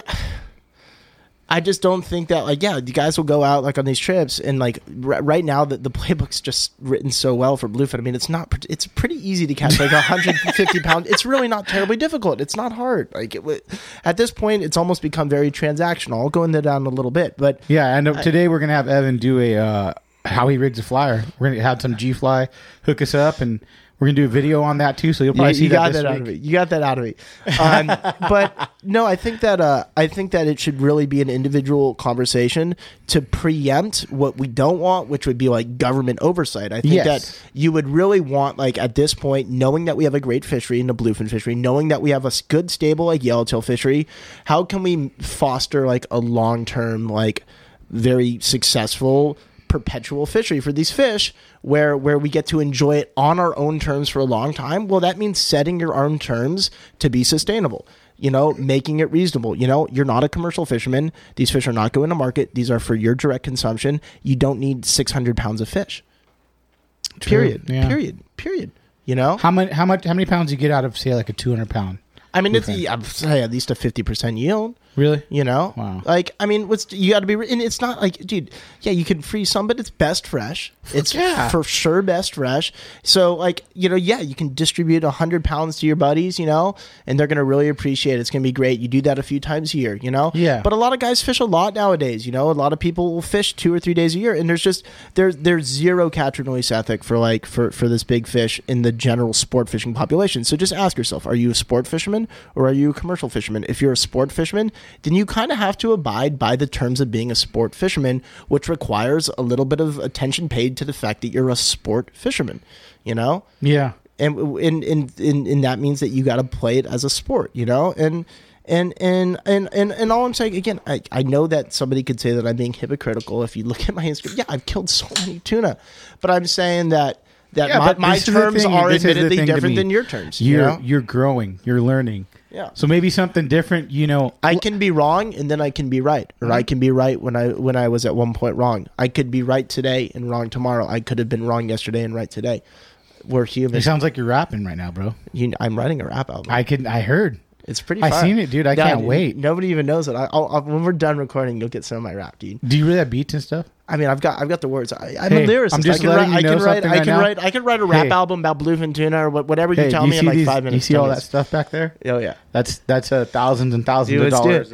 I just don't think that like yeah, you guys will go out like on these trips and like r- right now the, the (laughs) playbook's just written so well for bluefin. I mean, it's not it's pretty easy to catch like 150 (laughs) pound. It's really not terribly difficult. It's not hard. Like it, w- at this point, it's almost become very transactional. I'll go into that in a little bit, but Yeah, and today we're gonna have Evan do a uh, how he rigs a flyer. We're gonna have some G Fly hook us up, and we're gonna do a video on that too. So you'll probably you, see you got that, out of me. You got that out of me. Um, (laughs) but no, I think that uh, I think that it should really be an individual conversation to preempt what we don't want, which would be like government oversight. I think Yes. that you would really want, like at this point, knowing that we have a great fishery and a bluefin fishery, knowing that we have a good stable like yellowtail fishery, how can we foster like a long term, like very successful perpetual fishery for these fish where where we get to enjoy it on our own terms for a long time well that means setting your own terms to be sustainable you know making it reasonable you know you're not a commercial fisherman these fish are not going to market these are for your direct consumption you don't need 600 pounds of fish period yeah. period period you know How many? How much? How many pounds you get out of say like a two hundred pound? i mean it's Okay. i'd say at least a 50% yield Really? You know, Wow. like I mean, what's you got to be, and it's not like, dude, yeah, you can freeze some, but it's best fresh. It's yeah. for sure best fresh. So, like, you know, yeah, you can distribute a hundred pounds to your buddies, you know, and they're gonna really appreciate it. It's gonna be great. You do that a few times a year, you know. Yeah. But a lot of guys fish a lot nowadays. You know, a lot of people will fish two or three days a year, and there's just there's there's zero catch and release ethic for like for for this big fish in the general sport fishing population. So just ask yourself: Are you a sport fisherman or are you a commercial fisherman? If you're a sport fisherman, then you kind of have to abide by the terms of being a sport fisherman, which requires a little bit of attention paid to the fact that you're a sport fisherman. You know, Yeah. and and and, and, and that means that you got to play it as a sport, you know, and. And, and and and and all I'm saying again, I, I know that somebody could say that I'm being hypocritical if you look at my Instagram. Yeah, I've killed so many tuna, but I'm saying that that Yeah, my, my this is the terms thing- are admittedly different than your terms. you You're know? you're growing. You're learning. Yeah. So maybe something different. You know. I can be wrong and then I can be right, or I mm-hmm. can be right when I when I was at one point wrong. I could be right today and wrong tomorrow. I could have been wrong yesterday and right today. We're human. It sounds like you're rapping right now, bro. You, I'm writing a rap album. I can. I heard. It's pretty. I fire. seen it, dude. I can't wait. Nobody even knows it. I, I'll, I'll, when we're done recording, you'll get some of my rap, dude. Do you really have beats and stuff? I mean, I've got I've got the words. I, I'm Hey, a lyricist. I'm just I can letting write. you I can write. something I can now. write. I can write a rap Hey. album about bluefin tuna or whatever you Hey, tell you me in like these- five minutes. You see 10 all that stuff back there? Oh yeah. That's that's uh, thousands and thousands Dude, of dollars.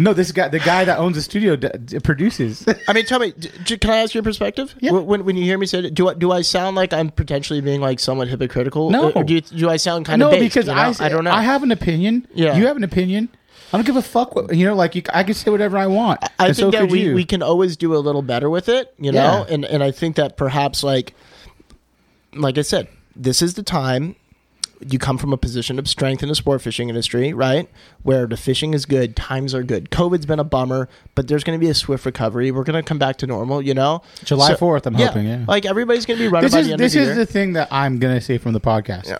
No, this guy, the guy that owns the studio, d- d- produces. (laughs) I mean, tell me, d- d- can I ask your perspective? Yeah. Wh- When, when you hear me say it, do I, do I sound like I'm potentially being like somewhat hypocritical? No. Or, or do, you, do I sound kind of no, because? I, I don't know. I have an opinion. Yeah. you have an opinion. I don't give a fuck. What, you know, like you, I can say whatever I want. I and think so that could we, you. we can always do a little better with it, you know? Yeah. And and I think that perhaps like like I said, this is the time you come from a position of strength in the sport fishing industry, right? Where the fishing is good, times are good. COVID's been a bummer, but there's going to be a swift recovery. We're going to come back to normal, you know. July 4th, I'm hoping, yeah. like everybody's going to be running This by is the end this of the year. This is year. the thing that I'm gonna say from the podcast. Yeah.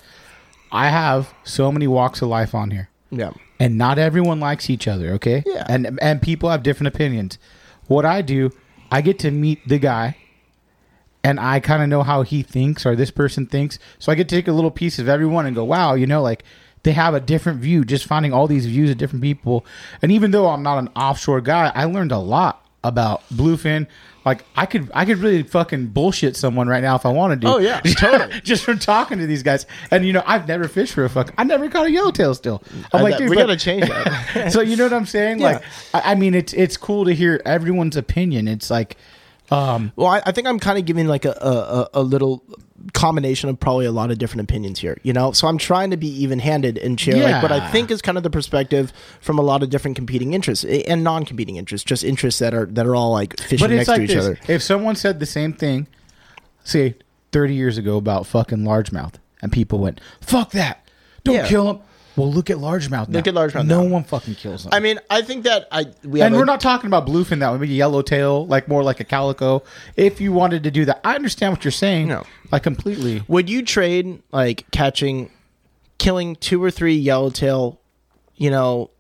I have so many walks of life on here. yeah, and not everyone likes each other okay Yeah. and and people have different opinions what i do i get to meet the guy and i kind of know how he thinks or this person thinks so i get to take a little piece of everyone and go wow you know like they have a different view just finding all these views of different people and even though i'm not an offshore guy i learned a lot about bluefin like i could i could really fucking bullshit someone right now if i wanted to Oh, yeah, (laughs) totally. just from talking to these guys and you know i've never fished for a fuck i never caught a yellowtail still i'm I- like that- dude we but- gotta change that. (laughs) so you know what I'm saying? Yeah. Like, I, I mean, it's it's cool to hear everyone's opinion. It's like, um, Well, I, I think I'm kind of giving like a, a, a- little combination of probably a lot of different opinions here, you know? So I'm trying to be even handed and share like what I think is kind of the perspective from a lot of different competing interests eh, and non competing interests, just interests that are that are all like fishing next like to each this: other. if someone said the same thing, say 30 years ago about fucking largemouth, and people went, "Fuck that, don't Yeah. kill them." Well, look at largemouth. Now. Look at largemouth No now. one fucking kills them. I mean, I think that I we have and a- we're not talking about bluefin that way, maybe yellowtail, like more like a calico. If you wanted to do that, I understand what you're saying. No. like completely. Would you trade like catching, killing two or three yellowtail, you know,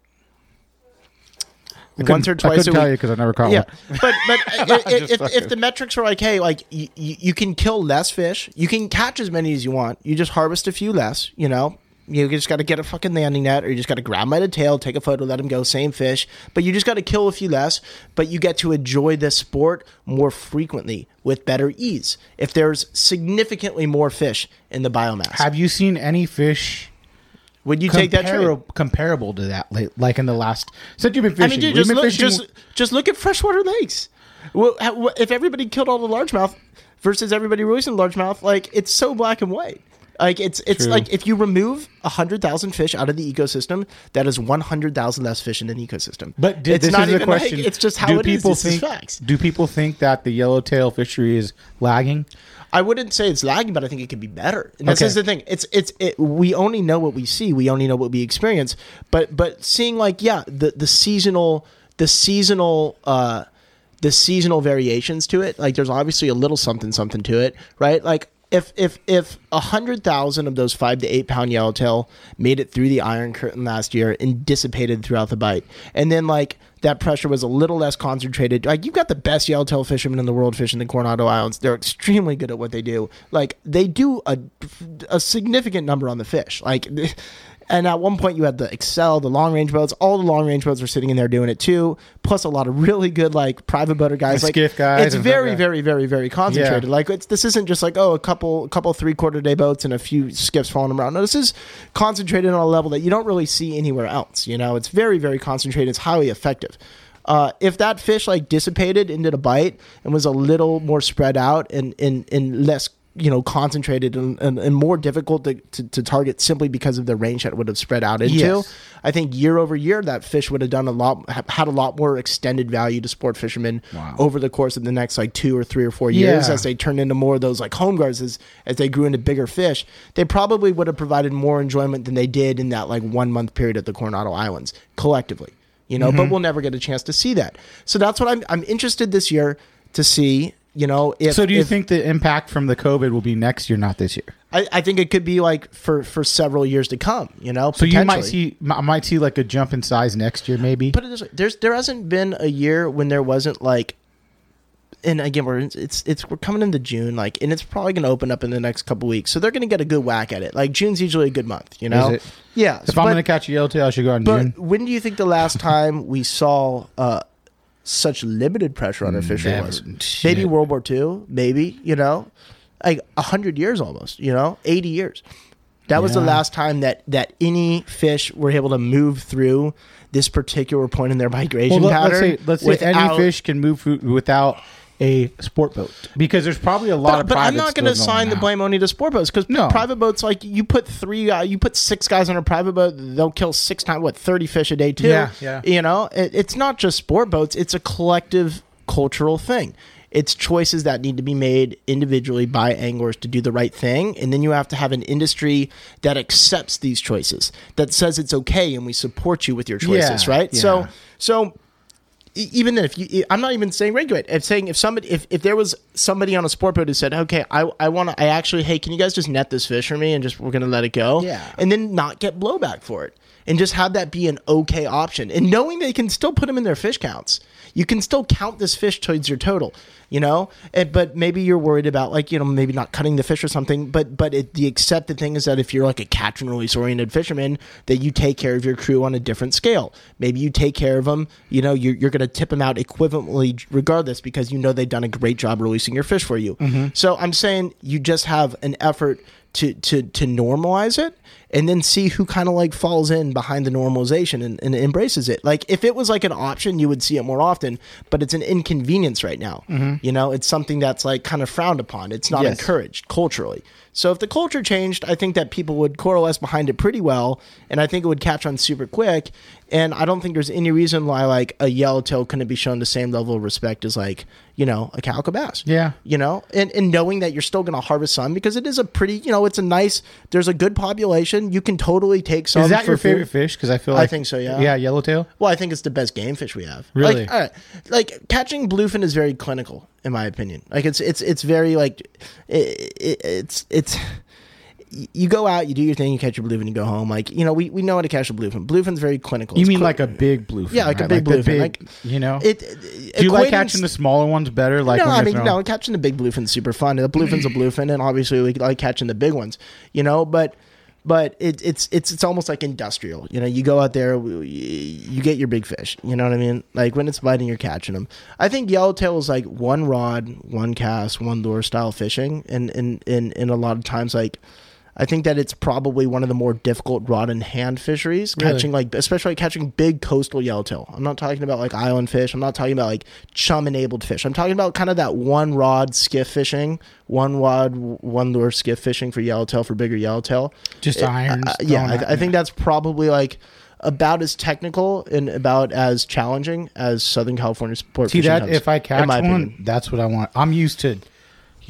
once or I twice couldn't a tell week? you because I never caught Yeah, one. but but (laughs) i- i- if, if the metrics are like, hey, like you, you can kill less fish, you can catch as many as you want, you just harvest a few less, you know. You just got to get a fucking landing net, or you just got to grab by the tail, take a photo, let him go, same fish. But you just got to kill a few less. But you get to enjoy this sport more frequently with better ease. If there's significantly more fish in the biomass, Have you seen any fish would you take that trade? comparable to that, like, in the last since you've been fishing? I mean, dude, just look, fishing- just just look at freshwater lakes. Well, if everybody killed all the largemouth versus everybody releasing largemouth, like it's so black and white. Like it's it's True. like if you remove hundred thousand fish out of the ecosystem, that is one hundred thousand less fish in an ecosystem. but it's this not is even like- question: it's just how do it is. people is think? facts. Do people think that the yellowtail fishery is lagging? I wouldn't say it's lagging, but I think it could be better. And this Okay. is the thing. It's it's it, we only know what we see. We only know what we experience. But but seeing like yeah, the the seasonal the seasonal uh the seasonal variations to it. Like there's obviously a little something something to it, right? Like if if if a hundred thousand of those five to eight pound yellowtail made it through the Iron Curtain last year and dissipated throughout the bite, and then like that pressure was a little less concentrated. Like you've got the best yellowtail fishermen in the world fishing the Coronado Islands. They're extremely good at what they do. Like they do a a significant number on the fish. Like. (laughs) And at one point, you had the Excel, the long range boats. All the long range boats were sitting in there doing it too. Plus, a lot of really good like private boater guys, The like skiff guys It's very, very, very, very concentrated. Yeah. Like it's this isn't just like oh a couple, couple three quarter day boats and a few skiffs following them around. No, this is concentrated on a level that you don't really see anywhere else. You know, it's very, very concentrated. It's highly effective. Uh, if that fish like dissipated into the bite and was a little more spread out and and, and less you know concentrated and, and, and more difficult to, to, to target simply because of the range that would have spread out into Yes. i think year over year that fish would have done a lot had a lot more extended value to sport fishermen Wow. over the course of the next like two or three or four years Yeah. as they turned into more of those like home guards as, as they grew into bigger fish they probably would have provided more enjoyment than they did in that like one month period at the coronado islands collectively you know Mm-hmm. but we'll never get a chance to see that so that's what i'm, I'm interested this year to see you know if So do you if- think the impact from the COVID will be next year, not this year? I, I think it could be like for for several years to come you know So you might see, I might see like a jump in size next year, maybe. But it there's there hasn't been a year when there wasn't like and again we're it's it's we're coming into june like and it's probably going to open up in the next couple weeks so they're going to get a good whack at it like june's usually a good month you know it? yeah if I'm going to catch a yellowtail, I should go out in but June. when do you think the last (laughs) time we saw uh such limited pressure on our mm, fishery Never. was Shit. maybe world war ii maybe you know like 100 years almost you know 80 years that was the last time that that any fish were able to move through this particular point in their migration Well, let, pattern say let's say any fish can move without a sport boat because there's probably a lot but, of. but I'm not going to assign the blame only to sport boats because No. private boats, like you put three, uh, you put six guys on a private boat, they'll kill six times what thirty fish a day too. Yeah, yeah. You know, it, it's not just sport boats; it's a collective cultural thing. It's choices that need to be made individually by anglers to do the right thing. And then you have to have an industry that accepts these choices, that says it's okay and we support you with your choices, Yeah, right? So, yeah. so e- even then, if you, I'm not even saying regulate. I'm saying if somebody, if, if there was somebody on a sport boat who said, okay, I, I want to, I actually, hey, can you guys just net this fish for me and just we're gonna let it go, Yeah. and then not get blowback for it, and just have that be an okay option, and knowing they can still put them in their fish counts. You can still count this fish towards your total, you know. And, but maybe you're worried about like you know maybe not cutting the fish or something. But but it, the accepted thing is that if you're like a catch and release oriented fisherman, that you take care of your crew on a different scale. Maybe you take care of them. You know you're you're going to tip them out equivalently regardless because you know they've done a great job releasing your fish for you. Mm-hmm. So I'm saying you just have an effort to to to normalize it and then see who kind of like falls in behind the normalization and, and embraces it. Like if it was like an option you would see it more often but it's an inconvenience right now. Mm-hmm. You know it's something that's like kind of frowned upon. It's not Yes. encouraged culturally. So if the culture changed i think that people would coalesce behind it pretty well and i think it would catch on super quick. And i don't think there's any reason why like a yellowtail couldn't be shown the same level of respect as like you know a calico bass Yeah. you know and, and knowing that you're still going to harvest some because it is a pretty you know it's a nice there's a good population you can totally take some Is that for your food. favorite fish? Because I feel like. I think so, yeah. Yeah, yellowtail. well i think it's the best game fish we have Really? like, all right, like catching bluefin is very clinical in my opinion like it's it's it's very like it, it, it's it's you go out, you do your thing, you catch your bluefin, you go home. Like you know, we, we know how to catch a bluefin. Bluefin's very clinical. You It's mean like a big bluefin? yeah, like a big the bluefin. big- like you know, it. do you like catching the smaller ones better? Like no, I mean, throwing- no, catching the big bluefin's super fun. The bluefin's a bluefin, and obviously we like catching the big ones, you know. But but it, it's it's it's almost like industrial. You know, you go out there, you you get your big fish. You know what I mean? Like when it's biting, you're catching them. I think yellowtail is like one rod, one cast, one lure style fishing, and and and, and a lot of times like. I think that it's probably one of the more difficult rod and hand fisheries. Really? Catching like, especially catching big coastal yellowtail. I'm not talking about like island fish. I'm not talking about like chum enabled fish. I'm talking about kind of that one rod skiff fishing, one rod, one lure skiff fishing for yellowtail for bigger yellowtail. Just It- irons uh, yeah, I, I think that's probably like about as technical and about as challenging as Southern California sport See fishing. that if I catch one, opinion. that's what I want. I'm used to,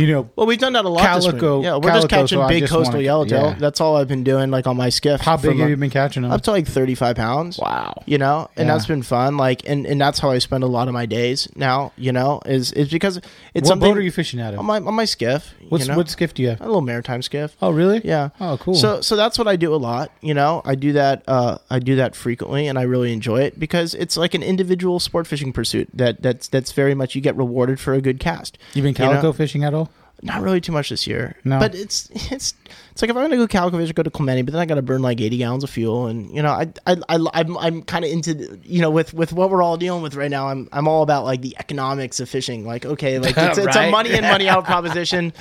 you know, Well, we've done that a lot. Calico-. Yeah, we're just catching so big just coastal wanna- yellowtail. yeah. That's all I've been doing, like on my skiff. how big have you been catching them? Up to like thirty-five pounds. Wow. You know, and Yeah. that's been fun. Like, and, and that's how I spend a lot of my days now. You know, is is because it's what something boat are you fishing out of? on my on my skiff. What's you know? what skiff do you have? a little maritime skiff. Oh, really? Yeah. Oh, cool. So so that's what I do a lot. You know, I do that. Uh, I do that frequently, and I really enjoy it because it's like an individual sport fishing pursuit. That that's that's very much you get rewarded for a good cast. You've been you know? calico fishing at all? Not really too much this year. No. But it's it's it's like if I'm gonna go calico fish, go to Clemente, but then I gotta burn like 80 gallons of fuel, and you know I I, I I'm I'm kind of into you know with with what we're all dealing with right now. I'm I'm all about like the economics of fishing. Like okay, like it's, it's a (laughs) money in money out (laughs) proposition.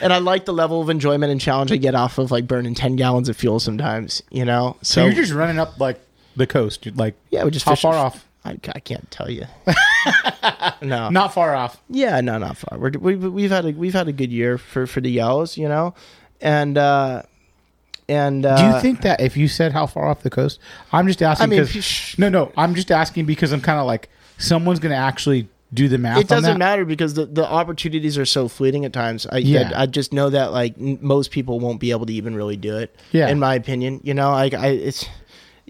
And I like the level of enjoyment and challenge I get off of like burning ten gallons of fuel sometimes, you know. So, you're just running up like the coast, like yeah, we just how fish far off? I, I can't tell you. (laughs) no, Not far off. yeah, no, not far. We're, we, we've had a we've had a good year for for the yellows, you know, and uh, and uh, Do you think that if you said how far off the coast, I'm just asking I mean, because no, no, I'm just asking because I'm kind of like someone's going to actually do the math. it doesn't matter because the, the opportunities are so fleeting at times. I Yeah. that I just know that like n- most people won't be able to even really do it. Yeah. in my opinion, you know, like I it's.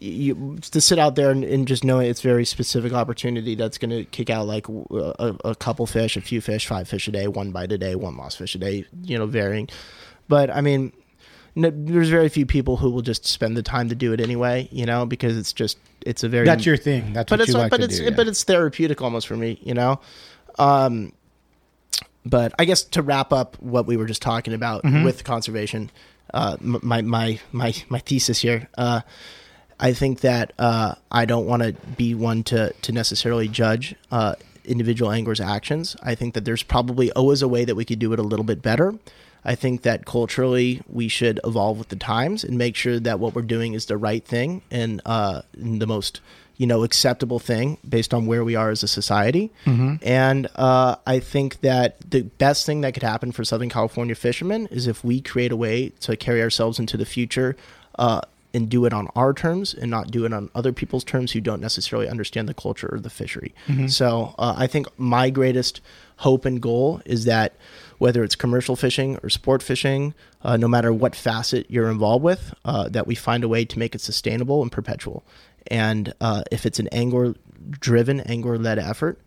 You to sit out there and, and just know it's very specific opportunity that's going to kick out like a couple fish, a few fish, five fish a day, one bite a day, one lost fish a day, you know, varying. But I mean, no, there's very few people who will just spend the time to do it anyway, you know, because it's just it's a very That's your thing. That's but what it's you like but to it's do. yeah. but it's therapeutic almost for me, you know. Um, but I guess to wrap up what we were just talking about Mm-hmm. with conservation, uh, my my my my thesis here. Uh, I think that uh, I don't want to be one to to necessarily judge uh, individual anglers' actions. I think that there's probably always a way that we could do it a little bit better. I think that culturally we should evolve with the times and make sure that what we're doing is the right thing and, uh, and the most you know acceptable thing based on where we are as a society. And uh, I think that the best thing that could happen for Southern California fishermen is if we create a way to carry ourselves into the future. Uh, and do it on our terms and not do it on other people's terms who don't necessarily understand the culture or the fishery. So uh, I think my greatest hope and goal is that whether it's commercial fishing or sport fishing, uh, no matter what facet you're involved with, uh, that we find a way to make it sustainable and perpetual. And uh, if it's an angler driven, angler led effort,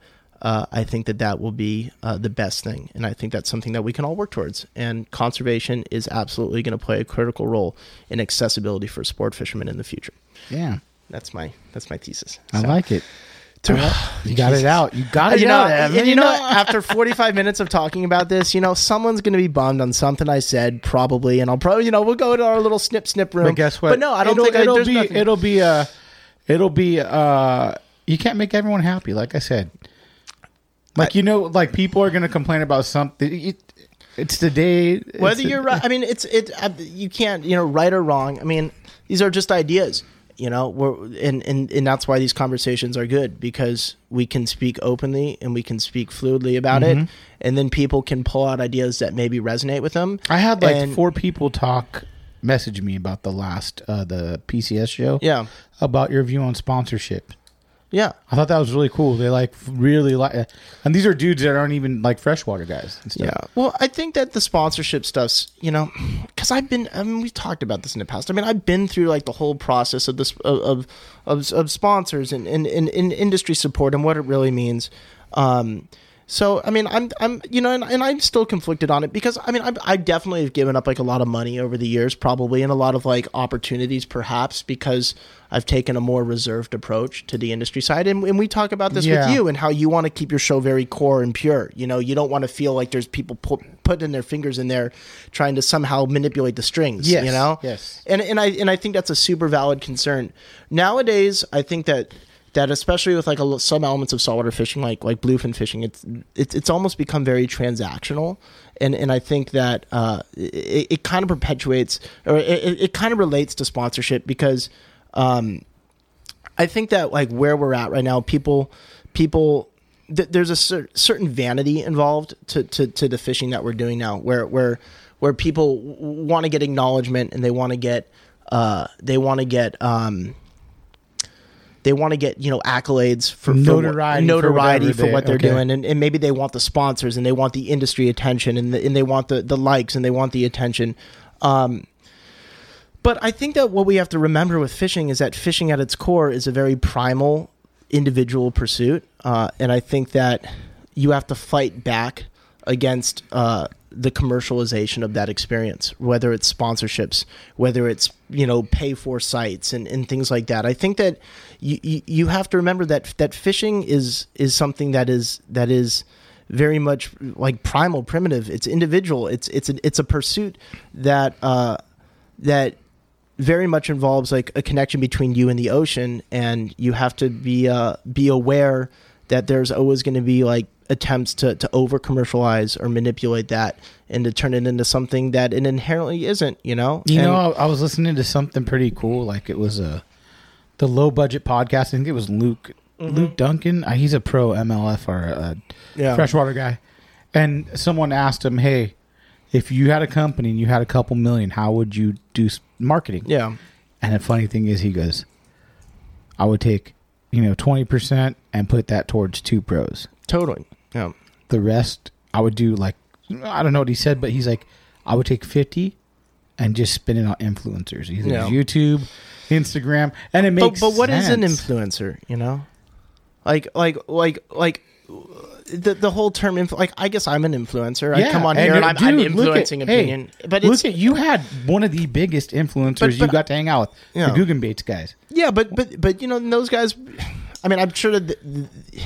uh, I think that that will be uh, the best thing. And I think that's something that we can all work towards. And conservation is absolutely going to play a critical role in accessibility for sport fishermen in the future. Yeah. That's my that's my thesis. I So- like it. (sighs) You got it out. You got it you know, out, Evan. and you know, (laughs) after 45 minutes of talking about this, you know, someone's going to be bummed on something I said, probably, and I'll probably, you know, we'll go to our little snip snip room. But guess what? But no, I don't it'll, think it'll there's be. nothing. It'll be. Uh, it'll be. Uh, you can't make everyone happy. Like I said. Like you know, like people are going to complain about something. It, it's the day. whether it's you're right i mean it's it uh, you can't you know right or wrong i mean these are just ideas you know we're and, and and that's why these conversations are good because we can speak openly and we can speak fluidly about Mm-hmm. it and then people can pull out ideas that maybe resonate with them I had like And- four people talk, message me about the last uh, the PCS show. Yeah. about your view on sponsorship. Yeah I thought that was really cool. They like really like, and these are dudes that aren't even like freshwater guys. And stuff. Yeah. Well, I think that the sponsorship stuff's, you know, because I've been, I mean, we've talked about this in the past. I mean, I've been through like the whole process of this, of, of, of, of sponsors and, and, and, and industry support and what it really means. Um, so, I mean, I'm, I'm, you know, and, and I'm still conflicted on it because, I mean, I, I definitely have given up like a lot of money over the years, probably, and a lot of like opportunities, perhaps, because I've taken a more reserved approach to the industry side. And, and we talk about this Yeah. with you and how you want to keep your show very core and pure. You know, you don't want to feel like there's people put, putting their fingers in there trying to somehow manipulate the strings. Yes, You know. yes. And and I and I think that's a super valid concern. Nowadays, I think that that especially with like a, some elements of saltwater fishing, like like bluefin fishing, it's it's it's almost become very transactional. And, and I think that uh, it, it kind of perpetuates or it, it it kind of relates to sponsorship because um, I think that like where we're at right now, people people th- there's a cer- certain vanity involved to, to to the fishing that we're doing now, where where where people want to get acknowledgement and they want to get uh they want to get um they want to get you know accolades for for Notoriety for notoriety whatever for what they're okay. doing, and, and maybe they want the sponsors and they want the industry attention and the, and they want the the likes and they want the attention. Um, but I think that what we have to remember with fishing is that fishing at its core is a very primal individual pursuit. Uh, and I think that you have to fight back against uh, the commercialization of that experience, whether it's sponsorships, whether it's, you know, pay for sites and, and things like that. I think that you, you, have to remember that, that fishing is, is something that is, that is, very much like primal, primitive. It's individual. It's it's a, it's a pursuit that uh, that very much involves like a connection between you and the ocean, and you have to be uh, be aware that there's always going to be like attempts to to over commercialize or manipulate that and to turn it into something that it inherently isn't. You know. You And- know, I, I was listening to something pretty cool. Like it was a the low budget podcast. I think it was Luke Luke Duncan. Uh, he's a pro MLF or a Yeah. freshwater guy. And someone asked him, "Hey, if you had a company and you had a couple million, how would you do marketing?" Yeah. And the funny thing is, he goes, "I would take, you know, twenty percent and put that towards two pros. Totally. Yeah. The rest, I would do like, I don't know what he said, but he's like, I would take fifty and just spend it on influencers, either Yeah. YouTube, Instagram, and it makes. but, but what is an influencer you know like like like like the the whole term influ- like I guess I'm an influencer. I come on here and, I'm, I'm dude, look influencing at- hey, opinion, but look it's at you had one of the biggest influencers But- you got to hang out with, Yeah. the Googan Baits guys. yeah, but but but you know those guys. I mean, I'm sure that the, the-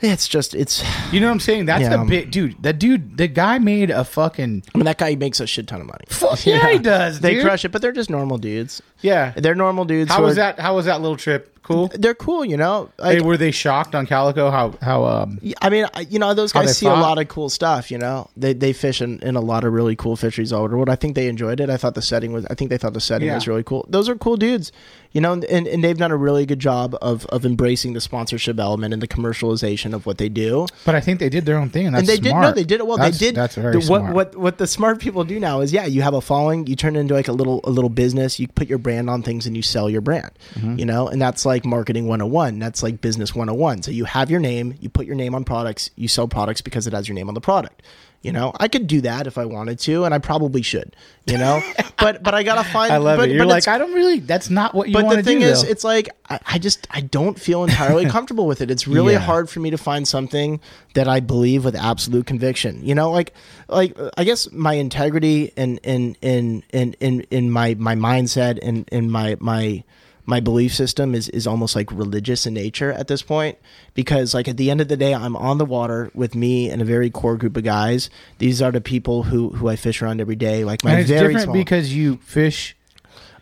it's just it's. You know what I'm saying? That's Yeah. the big dude. That dude, the guy made a fucking. I mean, that guy makes a shit ton of money. Fuck yeah, he does. They dude. crush it, but they're just normal dudes. Yeah. They're normal dudes. How who was are- that? How was that little trip cool? they're cool. You know, Hey, like, were they shocked on Calico? How how um I mean, I- you know, those How they guys see a fought? lot of cool stuff. You know, they they fish in, in a lot of really cool fisheries all over the world. I think they enjoyed it. I thought the setting was. I think they thought the setting Yeah. was really cool. Those are cool dudes. You know, and, and they've done a really good job of of embracing the sponsorship element and the commercialization of what they do. But I think they did their own thing, and that's and they smart. did no, they did it well. That's- they did. That's very the, what, smart. What what the smart people do now is yeah, you have a following, you turn it into like a little a little business. You put your brand on things and you sell your brand. Mm-hmm. You know, and that's like marketing 101. That's like business 101. So you have your name, you put your name on products, you sell products because it has your name on the product. You know, I could do that if I wanted to, and I probably should. You know, (laughs) but but I gotta find. I love but, it. You're but like, I don't really. That's not what you but the thing do. is, though. it's like I, I just I don't feel entirely (laughs) comfortable with it. It's really Yeah. hard for me to find something that I believe with absolute conviction. You know, like like I guess my integrity and in in in in in my my mindset and in my my my belief system is is almost like religious in nature at this point because like at the end of the day I'm on the water with me and a very core group of guys. These are the people who who I fish around every day. Like my and it's very different small, because you fish.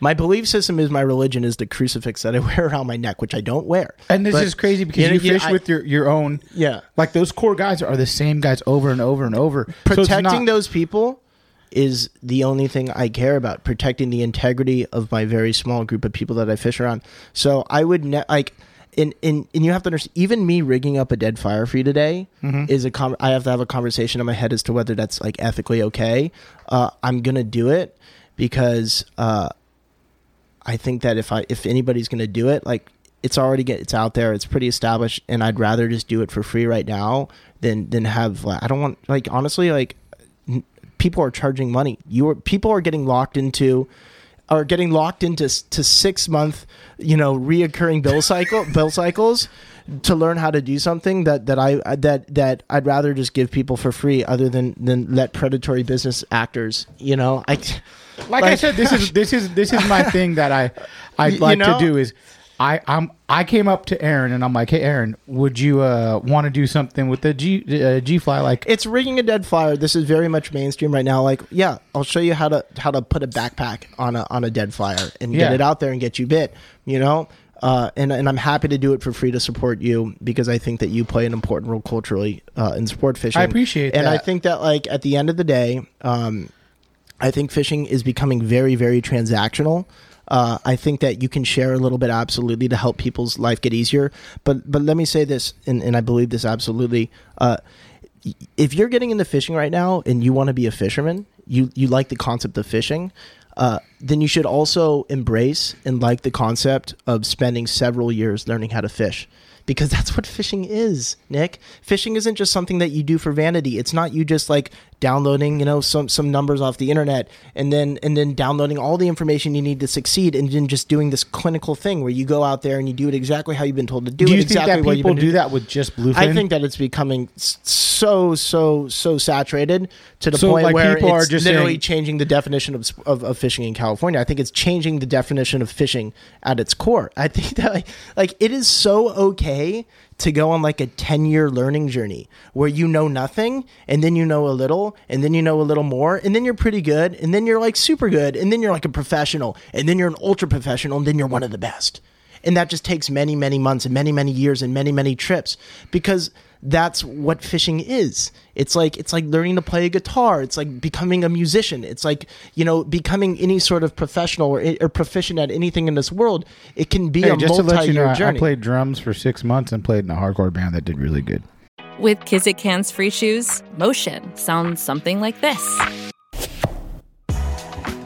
my belief system is my religion is the crucifix that I (laughs) wear around my neck, which I don't wear. And this But, is crazy because you know, you, fish I- with your, your own. Yeah. Like those core guys are the same guys over and over and over. So protecting not- those people is the only thing I care about. Protecting the integrity of my very small group of people that I fish around. So I would ne- like. And, and, and you have to understand, even me rigging up a dead flyer for you today Mm-hmm. is a com- I have to have a conversation in my head as to whether that's like ethically okay. Uh, I'm gonna do it because uh, I think that if I if anybody's gonna do it, like it's already get it's out there, it's pretty established, and I'd rather just do it for free right now than than have like, I don't want like honestly like people are charging money. You are people are getting locked into are getting locked into to six month you know reoccurring bill cycle (laughs) bill cycles to learn how to do something that that I that that I'd rather just give people for free other than than let predatory business actors you know I like, I said, this is (laughs) this is this is my thing that I I'd You like know? to do is I I'm I came up to Aaron and I'm like, hey Aaron, would you uh want to do something with the G uh, G fly like it's rigging a dead flyer. This is very much mainstream right now. Like, yeah, I'll show you how to how to put a backpack on a on a dead flyer and get it out there and get you bit. You know, uh, and and I'm happy to do it for free to support you because I think that you play an important role culturally uh, in sport fishing. I appreciate and I think that like at the end of the day, um, I think fishing is becoming very, very transactional. Uh, I think that you can share a little bit absolutely to help people's life get easier. But but let me say this, and, and I believe this absolutely. Uh, if you're getting into fishing right now and you want to be a fisherman, you you like the concept of fishing, uh, then you should also embrace and like the concept of spending several years learning how to fish. Because (laughs) that's what fishing is, Nick. Fishing isn't just something that you do for vanity. It's not you just like downloading, you know, some some numbers off the internet and then and then downloading all the information you need to succeed and then just doing this clinical thing where you go out there and you do it exactly how you've been told to do, do it you exactly think that what you've been do that with just bluefin? I think that it's becoming so so so saturated to the So, point like, where people are it's just literally saying- changing the definition of, of of fishing in California. I think it's changing the definition of fishing at its core. I think that like, like it is so okay to go on like a 10 year learning journey where you know nothing and then you know a little and then you know a little more and then you're pretty good and then you're like super good and then you're like a professional and then you're an ultra professional and then you're one of the best and that just takes many many months and many many years and many many trips because that's what fishing is it's like it's like learning to play a guitar it's like becoming a musician it's like you know becoming any sort of professional or, or proficient at anything in this world it can be Hey, a just to multi-year let you know, I- I played drums for six months and played in a hardcore band that did really good. With Kizik hands free shoes, motion sounds something like this.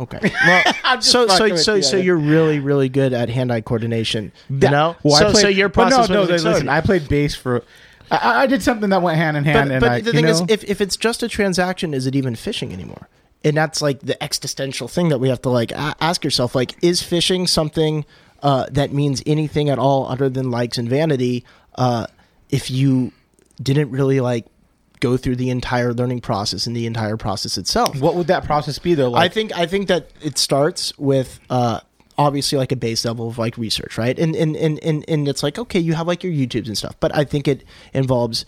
Okay. Well, (laughs) so so with so you. so you're really really good at hand-eye coordination. You know. Well, I so played- so your but process. No, no, listen. accelerated. I played bass for. I, I did something that went hand in hand, But, and but I, the you thing is, if, if it's just a transaction, is it even fishing anymore? And that's like the existential thing that we have to like a- ask yourself: like, is fishing something uh, that means anything at all other than likes and vanity? Uh, if you didn't really like go through the entire learning process and the entire process itself, what would that process be though? I think I think that it starts with uh obviously like a base level of like research, right? And and and and, and it's like okay, you have like your YouTubes and stuff, but I think it involves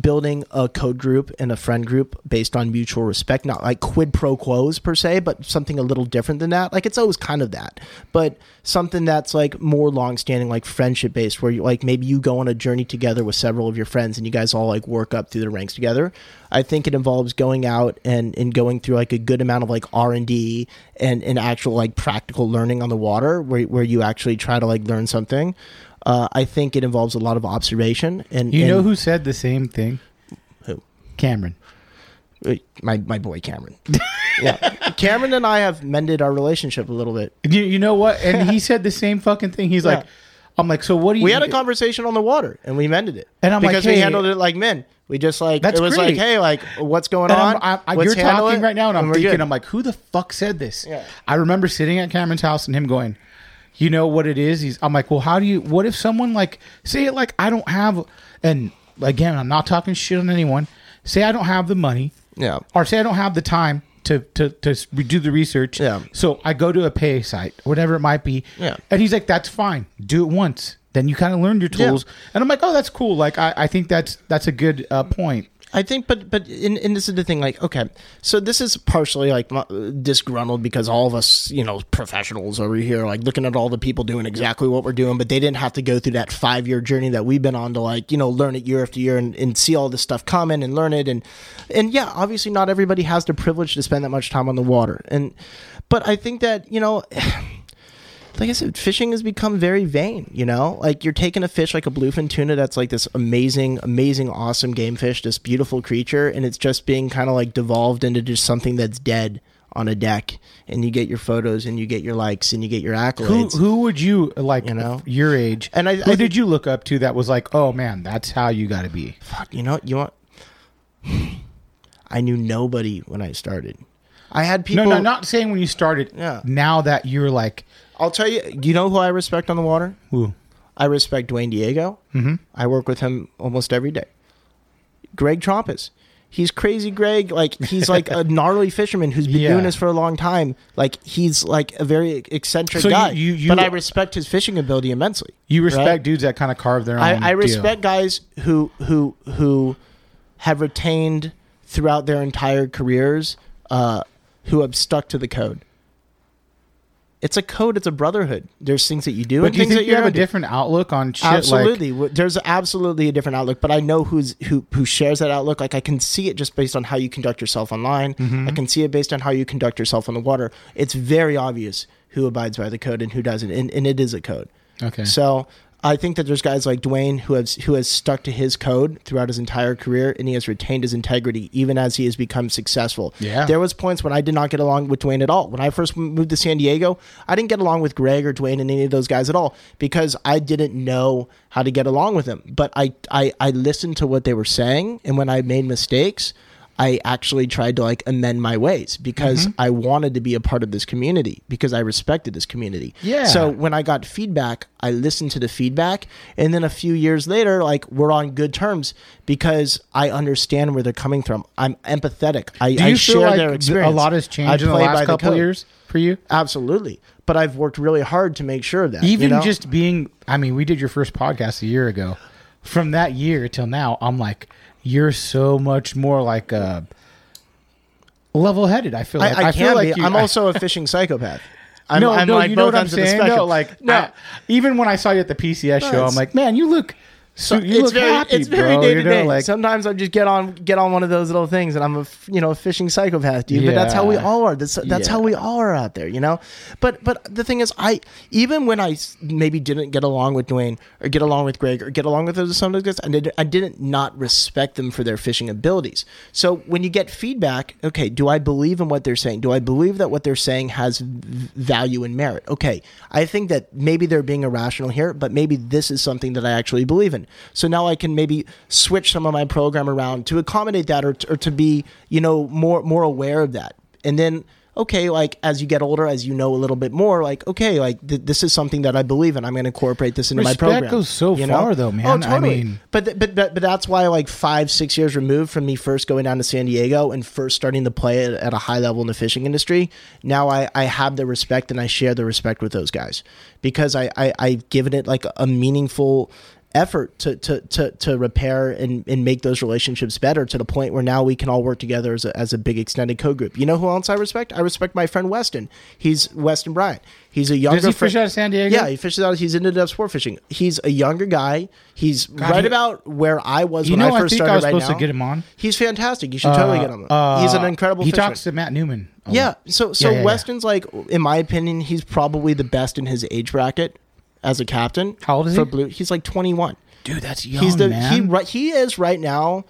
building a code group and a friend group based on mutual respect, not like quid pro quos per se, but something a little different than that. Like it's always kind of that, but something that's like more long standing, like friendship based, where you like maybe you go on a journey together with several of your friends and you guys all like work up through the ranks together. I think it involves going out and, and going through like a good amount of like R and D and and actual like practical learning on the water, where where you actually try to like learn something. Uh, I think it involves a lot of observation and you know who said the same thing? Who? Cameron. Uh, my my boy Cameron. (laughs) yeah, Cameron and I have mended our relationship a little bit. You, you know what? And he said the same fucking thing. He's (laughs) like, I'm like, so what do you? We had a conversation on the water and we mended it. And I'm like, because we handled it like men. We just like That's it was great. like, hey, like what's going And on? I'm, I, you're talking it, right now, and I'm thinking, good. I'm like, who the fuck said this? Yeah. I remember sitting at Cameron's house and him going, you know what it is? He's, I'm like, well, how do you? What if someone like say it like I don't have, and again, I'm not talking shit on anyone. Say I don't have the money, yeah, or say I don't have the time to to to do the research. Yeah. So I go to a pay site, whatever it might be. Yeah. And he's like, that's fine. Do it once. Then you kind of learn your Yeah. tools. And I'm like, oh, that's cool. Like I, I think that's that's a good uh, point. I think, but but in, and this is the thing. Like, okay, so this is partially like disgruntled because all of us, you know, professionals over here, like looking at all the people doing exactly what we're doing, but they didn't have to go through that five year journey that we've been on to like, you know, learn it year after year and, and see all this stuff coming and learn it and and yeah, obviously not everybody has the privilege to spend that much time on the water, and but I think that you know. Like I said, fishing has become very vain. You know, like you're taking a fish like a bluefin tuna that's like this amazing, amazing, awesome game fish, this beautiful creature, and it's just being kind of like devolved into just something that's dead on a deck. And you get your photos, and you get your likes, and you get your accolades. who who would you like? You know? your age. And I- who I did you look up to that was like, oh man, that's how you got to be. Fuck, you know, you want. I knew nobody when I started. I had people. no, no, not saying when you started. Yeah. Now that you're like, I'll tell you. You know who I respect on the water? ooh, I respect Dwayne Diego. Mm-hmm. I work with him almost every day. Greg Trompus. He's crazy, Greg. Like he's like a (laughs) gnarly fisherman who's been Yeah. doing this for a long time. Like he's like a very eccentric So guy. you- you- but I respect his fishing ability immensely. you respect right? dudes that kind of carve their own. I, I deal. respect guys who who who have retained throughout their entire careers, uh, who have stuck to the code. It's a code. It's a brotherhood. There's things that you do But and do you think that you have a different outlook on shit? Absolutely, W- there's absolutely a different outlook, but I know who's who who shares that outlook. Like I can see it just based on how you conduct yourself online. Mm-hmm. I can see it based on how you conduct yourself on the water. It's very obvious who abides by the code and who doesn't, and, and it is a code. Okay. So I think that there's guys like Dwayne who has who has stuck to his code throughout his entire career, and he has retained his integrity even as he has become successful. Yeah. There was points when I did not get along with Dwayne at all. When I first moved to San Diego, I didn't get along with Greg or Dwayne and any of those guys at all because I didn't know how to get along with them. But I I, I listened to what they were saying, and when I made mistakes. I actually tried to like amend my ways because Mm-hmm. I wanted to be a part of this community because I respected this community. Yeah. So when I got feedback, I listened to the feedback, and then a few years later, like we're on good terms because I understand where they're coming from. I'm empathetic. I, do I you share feel like their experience. a lot has changed in the last couple code. years for you? Absolutely, but I've worked really hard to make sure of that. you Even know? just being, I mean, we did your first podcast a year ago. From that year till now, I'm like, you're so much more like uh, a, level headed. I feel I, like I, feel can like you- I'm also a fishing psychopath. (laughs) I'm, no, I'm no, like you know what I'm ends of the saying. No, like no. I- even when I saw you at the PCS show, I'm like, man, you look. So, you it's look very, happy, it's very bro, day you to know, day. Like, Sometimes I just get on, get on one of those little things, and I'm a, you know, a fishing psychopath, dude. But that's how we all are. That's that's how we all are out there, you know. But but the thing is, I even when I maybe didn't get along with Dwayne or get along with Greg or get along with those some of those guys, I did I didn't not respect them for their fishing abilities. So when you get feedback, okay, do I believe in what they're saying? Do I believe that what they're saying has value and merit? Okay, I think that maybe they're being irrational here, but maybe this is something that I actually believe in. So now I can maybe switch some of my program around to accommodate that or, t- or to be, you know, more more aware of that. And then okay, like as you get older, as you know a little bit more, like okay, like th- this is something that I believe in. I'm going to incorporate this into Respect my program. That goes so you far, though, man. Oh, I mean- but, th- but but but that's why like five six years removed from me first going down to San Diego and first starting to play at, at a high level in the fishing industry. Now I I have the respect and I share the respect with those guys because I, I I've given it like a meaningful effort to to to, to repair and, and make those relationships better to the point where now we can all work together as a, as a big extended code group. You know who else I respect? I respect my friend Weston. He's Weston Bryant. He's a younger he fri- fish out of San Diego? Yeah, he fishes out. He's into depth sport fishing. He's a younger guy. He's right he- about where I was You when know, I I first I started. was right supposed to get him on. He's fantastic. You should totally get him. Uh, he's an incredible. He fisherman. talks to Matt Newman. Yeah. So so Yeah, yeah, yeah. Weston's like, in my opinion, he's probably the best in his age bracket as a captain. How old is for he? Blue? He's like twenty one. dude, that's young, He's the man. he right he is right now.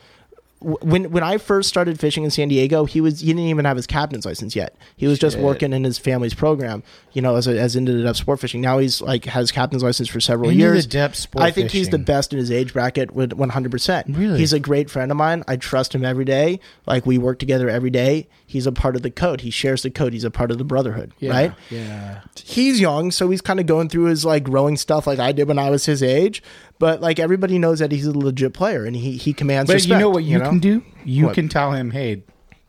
When when I first started fishing in San Diego, he was he didn't even have his captain's license yet. He was just working in his family's program, you know, as a, as into the depth sport fishing. Now he's like has captain's license for several Into years. depth sport I think he's the best in his age bracket with one hundred percent. Really? he's a great friend of mine. I trust him every day. Like we work together every day. He's a part of the code. He shares the code. He's a part of the brotherhood, Yeah, right? Yeah. he's young, so he's kind of going through his like growing stuff like I did when I was his age. But like everybody knows that he's a legit player and he he commands But respect. you know what you, can do? You What? can tell him, hey,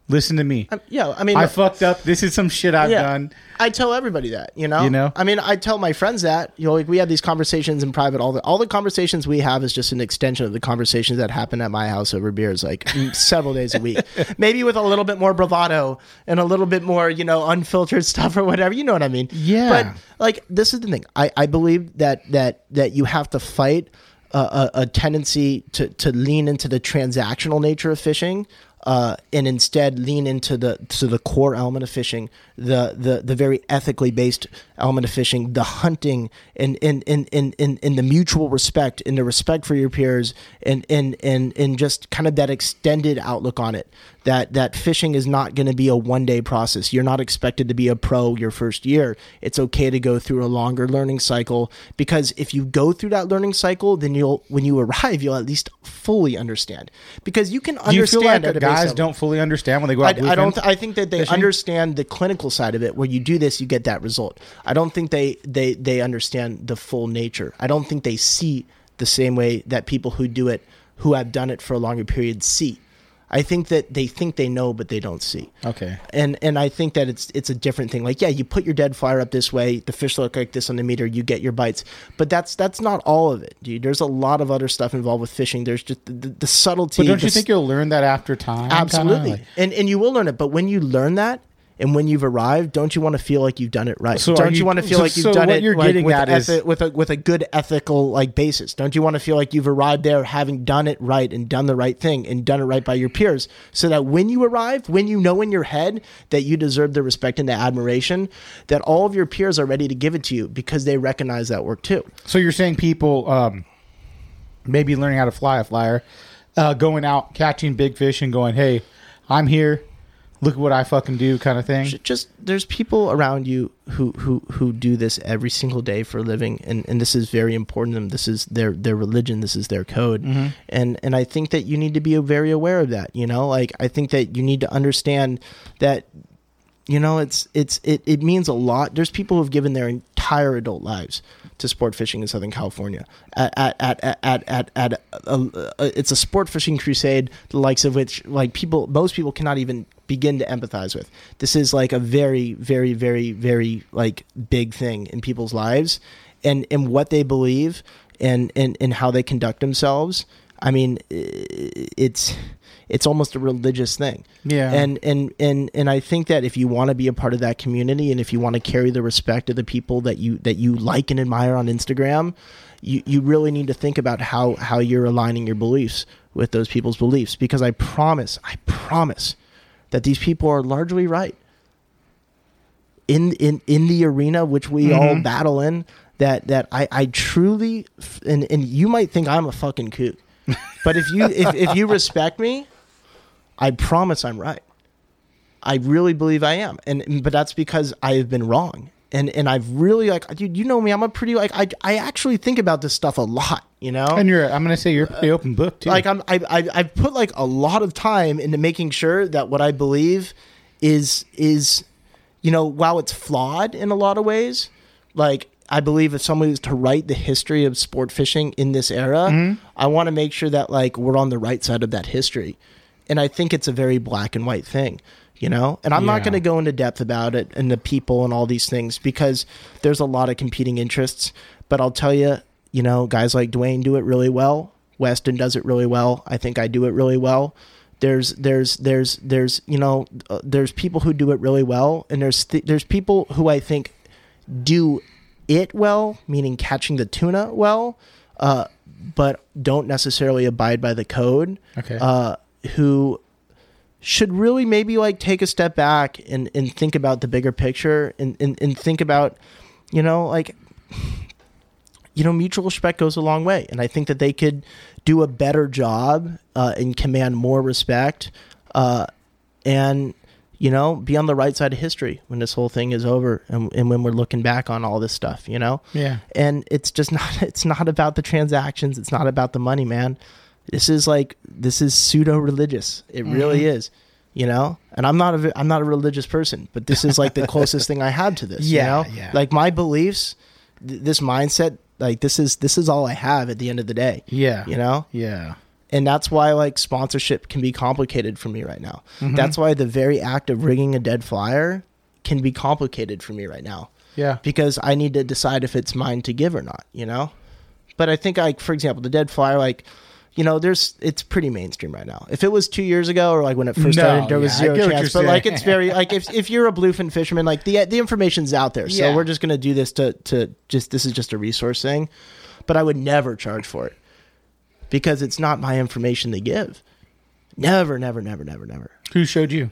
listen to me. Um, yeah, I mean, I fucked up. This is some shit I've yeah, done. I tell everybody that, you know. You know? I mean, I tell my friends that. You know, like we have these conversations in private. All the all the conversations we have is just an extension of the conversations that happen at my house over beers, like (laughs) several days a week. (laughs) Maybe with a little bit more bravado and a little bit more, you know, unfiltered (laughs) stuff or whatever. You know what I mean? Yeah. But like, this is the thing. I I believe that that that you have to fight. A, a, a tendency to, to lean into the transactional nature of fishing uh, and instead lean into the to the core element of fishing, the the the very ethically based element of fishing, the hunting and in in in in in the mutual respect, and the respect for your peers, and and and and just kind of that extended outlook on it. That that fishing is not going to be a one day process. You're not expected to be a pro your first year. It's okay to go through a longer learning cycle because if you go through that learning cycle, then you'll when you (laughs) arrive, you'll at least fully understand because you can understand. Do you feel like the guys don't fully understand when they go I, out I don't. I think that they fishing? understand the clinical side of it. Where you do this, you get that result. I don't think they they they understand the full nature. I don't think they see the same way that people who do it, who have done it for a longer period, see. I think that they think they know, but they don't see. Okay. And and I think that it's it's a different thing. Like yeah, you put your dead flyer up this way, the fish look like this on the meter, you get your bites. But that's that's not all of it, dude. There's a lot of other stuff involved with fishing. There's just the, the, the subtlety. But don't you think you'll learn that after time? Absolutely. Like- and and you will learn it. But when you learn that and when you've arrived, don't you want to feel like you've done it right? So don't you, you- want to feel so- like you've so done it you're like, getting with, is- ethi- with a with a good ethical like basis? Don't you want to feel like you've arrived there having done it right and done the right thing and done it right by your peers, so that when you arrive, when you know in your head that you deserve the respect and the admiration, that all of your peers are ready to give it to you because they recognize that work too. So you're saying people um, maybe learning how to fly a flyer, uh, going out catching big fish and going, "Hey, I'm here. Look at what I fucking do," kind of thing. Just there's people around you who who who do this every single day for a living and and this is very important to them. This is their their religion. This is their code. Mm-hmm. And and i think that you need to be very aware of that you know? Like i think that you need to understand that you know it's it's it, it means a lot. There's people who've given their entire adult lives to sport fishing in southern california. At at at at at, at, at a, a, it's a sport fishing crusade the likes of which like people most people cannot even begin to empathize with this is like a very very very very like big thing in people's lives and and what they believe and and, and how they conduct themselves I mean, it's it's almost a religious thing. Yeah. And and and and I think that if you want to be a part of that community and if you want to carry the respect of the people that you that you like and admire on Instagram, you you really need to think about how how you're aligning your beliefs with those people's beliefs because I promise, I promise that these people are largely right. In in in the arena which we all mm-hmm. battle in that that I I truly and and you might think I'm a fucking kook. (laughs) But if you if, if you respect me, I promise I'm right. I really believe I am, and but that's because I have been wrong, and and I've really like, dude, you know me, I'm a pretty like I I actually think about this stuff a lot, you know. And you're, I'm gonna say you're a pretty open book too. like I'm I I I've put like a lot of time into making sure that what I believe is is you know while it's flawed in a lot of ways, like I believe if somebody was to write the history of sport fishing in this era, mm-hmm. I want to make sure that like we're on the right side of that history. And I think it's a very black and white thing, you know? And I'm not going to go into depth about it and the people and all these things because there's a lot of competing interests. But I'll tell you, you know, guys like Dwayne do it really well. Weston does it really well. I think I do it really well. There's there's there's there's you know uh, there's people who do it really well, and there's th- there's people who I think do it well, meaning catching the tuna well, uh, but don't necessarily abide by the code. Okay. Uh, who should really maybe like take a step back and, and think about the bigger picture and, and, and think about, you know, like, you know, mutual respect goes a long way. And I think that they could do a better job uh, and command more respect uh, and, you know, be on the right side of history when this whole thing is over and, and when we're looking back on all this stuff, you know? Yeah. And it's just not, (laughs) it's not about the transactions. It's not about the money, man. This is like, this is pseudo religious. It really Mm-hmm. is. You know, and I'm not a I'm not a religious person, but this is like the (laughs) closest thing I had to this. Yeah, you know? yeah. Like my beliefs, th- this mindset, like this is this is all I have at the end of the day. yeah. You know, Yeah. and that's why like sponsorship can be complicated for me right now. Mm-hmm. That's why the very act of rigging a dead flyer can be complicated for me right now Yeah. because I need to decide if it's mine to give or not, you know? But I think like for example, the dead flyer like you know, there's it's pretty mainstream right now. If it was two years ago or like when it first No, started, there was yeah, I zero chance. you're But like it's very like if (laughs) if you're a bluefin fisherman, like the the information's out there. So Yeah. we're just gonna do this to to just this is just a resource thing. But I would never charge for it because it's not my information they give. Never, never, never, never, never. Who showed you?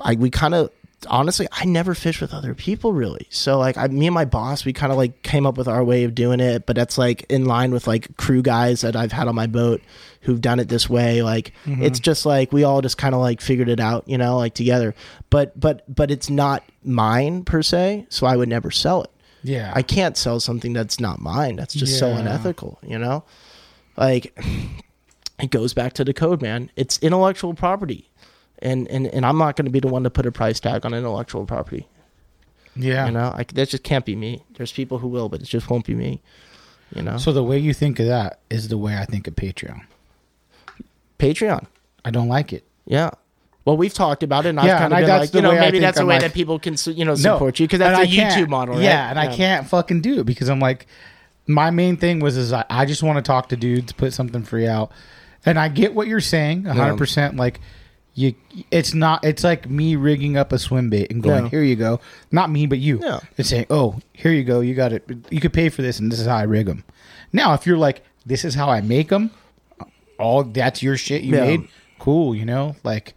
I we kind of honestly I never fish with other people really. So like I, me and my boss we kind of like came up with our way of doing it, but that's like in line with like crew guys that I've had on my boat who've done it this way. Like mm-hmm. it's just like we all just kind of like figured it out, you know, like together. But but but it's not mine per se, so I would never sell it. Yeah. I can't sell something that's not mine. That's just so unethical, you know? Like (sighs) it goes back to the code, man. It's intellectual property. And and, and I'm not going to be the one to put a price tag on intellectual property. yeah. You know, I, that just can't be me. There's people who will, but it just won't be me. You know, So the way you think of that is the way I think of Patreon. Patreon, I don't like it. yeah. Well, we've talked about it, and Yeah, I've kind of been like, you know, maybe that's a way like- that people can, you know, support you because that's a YouTube model, right? Yeah, and I can't fucking do it because I'm like, my main thing was is I, I just want to talk to dudes, put something free out, and I get what you're saying, 100. percent Like, you, it's not. It's like me rigging up a swim bait and going, here you go. Not me, but you. Yeah. And saying, oh, here you go. You got it. You could pay for this, and this is how I rig them. Now, if you're like, this is how I make them, all that's your shit you Yeah. made. Cool, you know, like.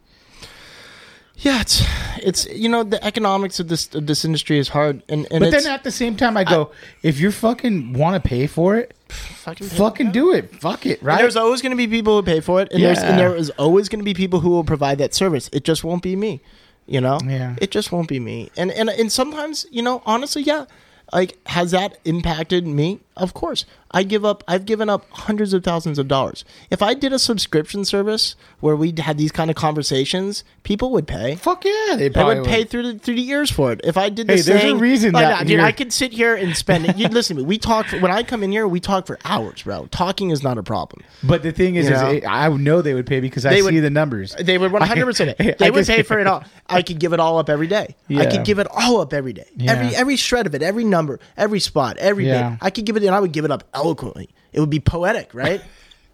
Yeah, it's it's you know the economics of this of this industry is hard, and and But then at the same time, I go, if you fucking want to pay for it, fucking, fucking do it. Fuck it, And right? there's always going to be people who pay for it, and there's and there is always going to be people who will provide that service. It just won't be me, you know. Yeah. it just won't be me. And and and sometimes, you know, honestly, yeah, like has that impacted me? Of course, I give up. I've given up hundreds of thousands of dollars. If I did a subscription service where we had these kind of conversations, people would pay. Fuck yeah, they I probably would pay through the through the years for it. If I did the Hey, there's a reason like, that dude, I could sit here and spend. it. you (laughs) listen to me. We talk for, when I come in here. We talk for hours, bro. Talking is not a problem. But the thing is, You is it- I know they would pay because I They see the numbers. They would (laughs) one hundred percent. (laughs) I They would guess- pay for it all. I could give it all up every day. I could give it all up every day. Yeah. Every every shred of it, every number, every spot, every Yeah. bit. I could give it, and I would give it up eloquently. It would be poetic, right?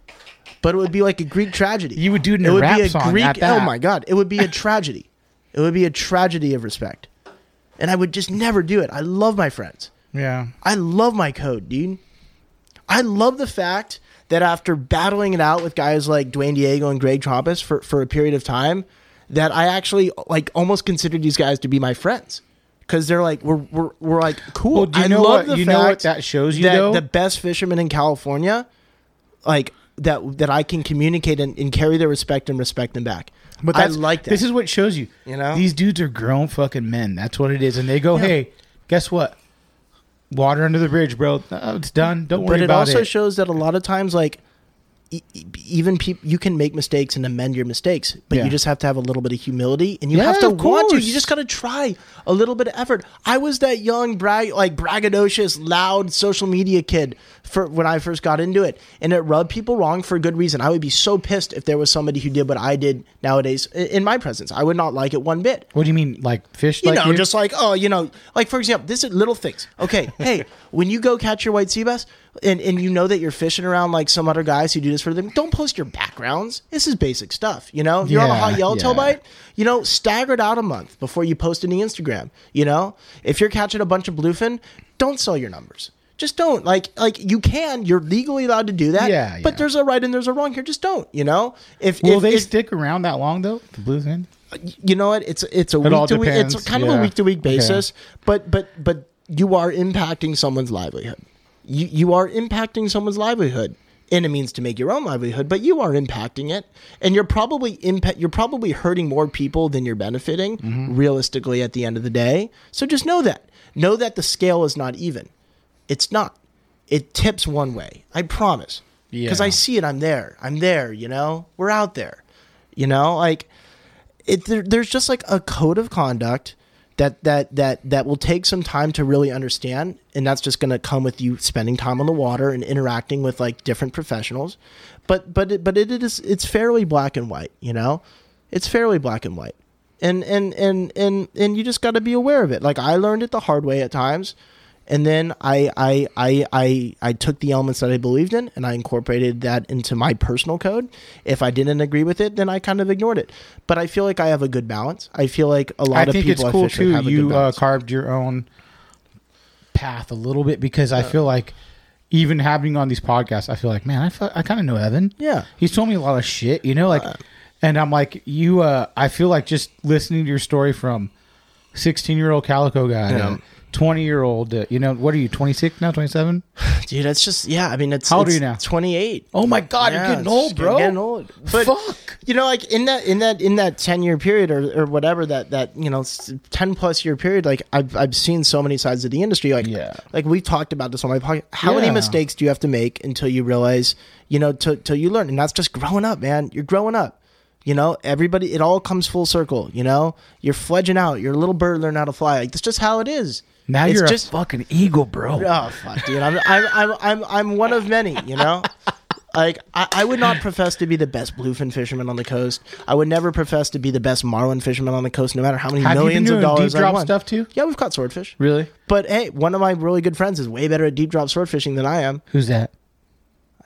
(laughs) but it would be like a Greek tragedy. You would do it in it a would rap be a song Greek. at that. Oh my god, it would be a tragedy. It would be a tragedy of respect, and I would just never do it. I love my friends. Yeah. I love my code, dude. I love the fact that after battling it out with guys like Dwayne Diego and Greg Trompas for, for a period of time, that I actually like almost considered these guys to be my friends. Because they're like we're, we're we're like cool. Well, do you I know love what- the you know what fact that shows you, that though? the best fishermen in California, like that that I can communicate and, and carry their respect and respect them back. But I like that. This is what shows you. You know? these dudes are grown fucking men. That's what it is. And they go, "Hey, guess what? Water under the bridge, bro. Uh, it's done. Don't worry but it about also it." shows that a lot of times like even people you can make mistakes and amend your mistakes but Yeah. you just have to have a little bit of humility and you Yeah, have to want to you just got to try a little bit of effort i was that young brag like braggadocious loud social media kid for when i first got into it and it rubbed people wrong for a good reason i would be so pissed if there was somebody who did what i did nowadays in my presence i would not like it one bit what do you mean, like fish? you like know, just like oh, you know, like for example, this is little things. Okay, (laughs) hey, when you go catch your white sea bass, and and you know that you're fishing around like some other guys who do this for them, don't post your backgrounds. This is basic stuff. You know, you're on a Yeah, hot yellowtail yeah. bite. You know, stagger it out a month before you post any Instagram. You know, if you're catching a bunch of bluefin, don't sell your numbers. Just don't like like you can. You're legally allowed to do that. Yeah, But yeah. there's a right and there's a wrong here. Just don't. You know, if will if, they if- stick around that long though? The bluefin. Uh, you know what? It's it's a It week to week. It's kind of a week to week Okay. basis. But but but you are impacting someone's livelihood. You you are impacting someone's livelihood. And it means to make your own livelihood, but you are impacting it, and you're probably impact. You're probably hurting more people than you're benefiting. Mm-hmm. Realistically, at the end of the day, so just know that. Know that the scale is not even. It's not. It tips one way. I promise. Because Yeah. I see it. I'm there. I'm there. You know, we're out there. You know, like it there, there's just like a code of conduct that that that that will take some time to really understand and that's just going to come with you spending time on the water and interacting with like different professionals. But but it, but it is it's fairly black and white you know? It's fairly black and white. And and and and and you just got to be aware of it. Like i learned it the hard way at times and then I, I I I I took the elements that I believed in and I incorporated that into my personal code. If I didn't agree with it, then I kind of ignored it. But I feel like I have a good balance. I feel like a lot I of people it's I cool fish with too. have a good You uh, carved your own path a little bit because I feel like even having on these podcasts, I feel like man, I feel, I kind of know Evan. Yeah. Uh, he's told me a lot of shit. You know, like, and I'm like you. uh I feel like just listening to your story from 16 year old calico guy. Yeah. 20 year old, uh, you know, what are you, 26 now, 27? (sighs) Dude, that's just yeah. I mean, it's How old are you now? Twenty eight. Oh my God, you're getting old, bro. Getting old. But Fuck. you know, like in that in that in that ten year period or, or whatever that that you know ten plus year period, like I've I've seen so many sides of the industry. Like Yeah. like we've talked about this on my podcast. How many mistakes do you have to make until you realize you know till you learn, and that's just growing up, man. You're growing up. You know, everybody. It all comes full circle. You know, you're fledging out. You're a little bird learning how to fly. Like that's just how it is. Now It's you're just a fucking eagle, bro. Oh fuck, dude! I'm I'm I'm I'm, I'm one of many. You know, like I, I would not profess to be the best bluefin fisherman on the coast. I would never profess to be the best marlin fisherman on the coast, no matter how many Have millions of dollars deep drop I won. stuff too? Yeah, we've caught swordfish. Really? But hey, one of my really good friends is way better at deep drop sword fishing than I am. Who's that?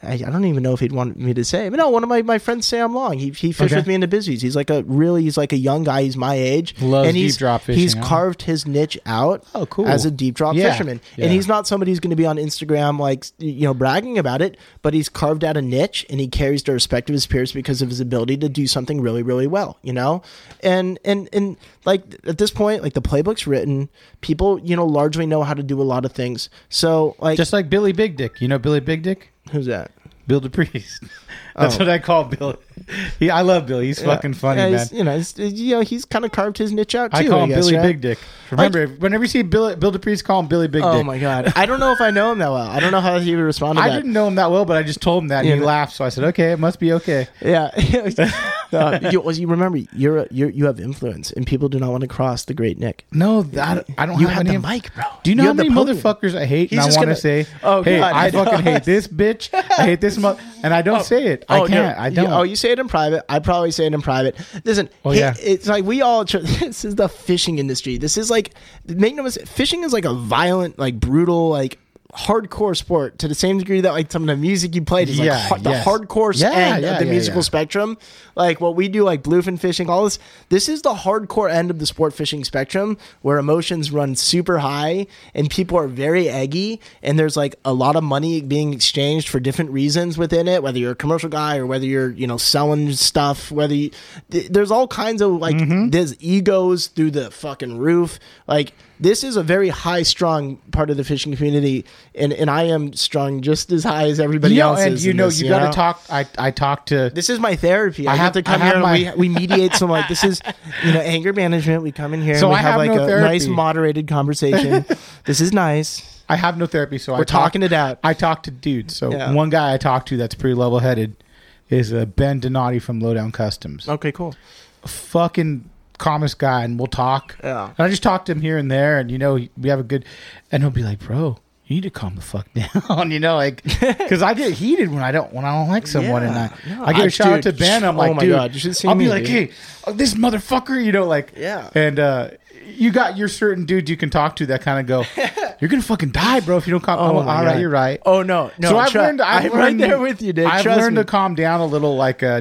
I, I don't even know if he'd want me to say. But no, one of my, my friends, Sam Long. He he fished Okay. with me in the Bisbee's. He's like a really he's like a young guy. He's my age. Loves and he's, deep drop He's huh? carved his niche out. Oh, cool. As a deep drop Yeah, fisherman, yeah. and he's not somebody who's going to be on Instagram like you know bragging about it. But he's carved out a niche, and he carries the respect of his peers because of his ability to do something really really well. You know, and and and like at this point, like the playbook's written. People you know largely know how to do a lot of things. So like Just like Billy Big Dick. You know Billy Big Dick? Who's that? Bill DePriest. (laughs) That's Oh. what I call Bill. (laughs) He, I love Bill. He's fucking funny, Yeah, man. You know, he's, you know, he's kind of carved his niche out too. I call him guess, Billy right? Big Dick. Remember, whenever you see Bill, Bill DePriest, call him Billy Big Oh Dick. Oh my god, (laughs) I don't know if I know him that well. I don't know how he would respond to I that. didn't know him that well, but I just told him that, and Yeah, he but- laughed. So I said, "Okay, it must be okay." Yeah, no, (laughs) uh, you, you remember you're, a, you're you have influence, and people do not want to cross the great Nick. No, that I don't You have have the mic, bro. Do you know You how many motherfuckers I hate? He's and I want to say, Oh, "Hey, I I fucking hate this bitch. I hate this mother," and I don't oh. say it. I Oh, no. can't. I You- don't. oh, you say it in private. I probably say it in private. Listen, Oh, yeah. it's like we all. Tr- (laughs) this is the fishing industry. This is like make no mistake. Fishing is like a violent, like brutal, like hardcore sport to the same degree that like some of the music you played is like Yeah, har- the yes. hardcore Yeah, end yeah, of the musical spectrum. Like what we do, like bluefin fishing, all this. This is the hardcore end of the sport fishing spectrum where emotions run super high and people are very eggy and there's like a lot of money being exchanged for different reasons within it. Whether you're a commercial guy or whether you're you know selling stuff, whether you, th- there's all kinds of like Mm-hmm. there's egos through the fucking roof. Like this is a very high strung part of the fishing community, and and I am strung just as high as everybody you know, else and you know, this, you got know? to talk. I I talked to This is my therapy. I, I have, have- to come I have here my- and we, we mediate some like this is you know anger management. We come in here So and we I have, have like no a therapy. nice moderated conversation. (laughs) this is nice. I have no therapy, so We're talk- talking it out. I talk to dudes. So Yeah. one guy I talk to that's pretty level headed is uh, Ben Donati from Lowdown Customs. Okay, cool. Fucking calmest guy, and we'll talk. Yeah. And I just talk to him here and there, and you know we have a good, and he'll be like, "Bro, you need to calm the fuck (laughs) down," you know, like (laughs) because I get heated when I don't when I don't like someone, and I Yeah. I give I- a shout out to dude, Ben. I'm oh like, my dude, God, you should see me. I'll be like, dude. hey, oh, this motherfucker, you know, like, Yeah. and uh you got your certain dudes you can talk to that kind of go, (laughs) you're gonna fucking die, bro, if you don't calm. Oh my all right, God. you're right. Oh no, no. so I've tru- learned. I've I'm right learned, there with you, dude. I've Trust learned me. to calm down a little. Like uh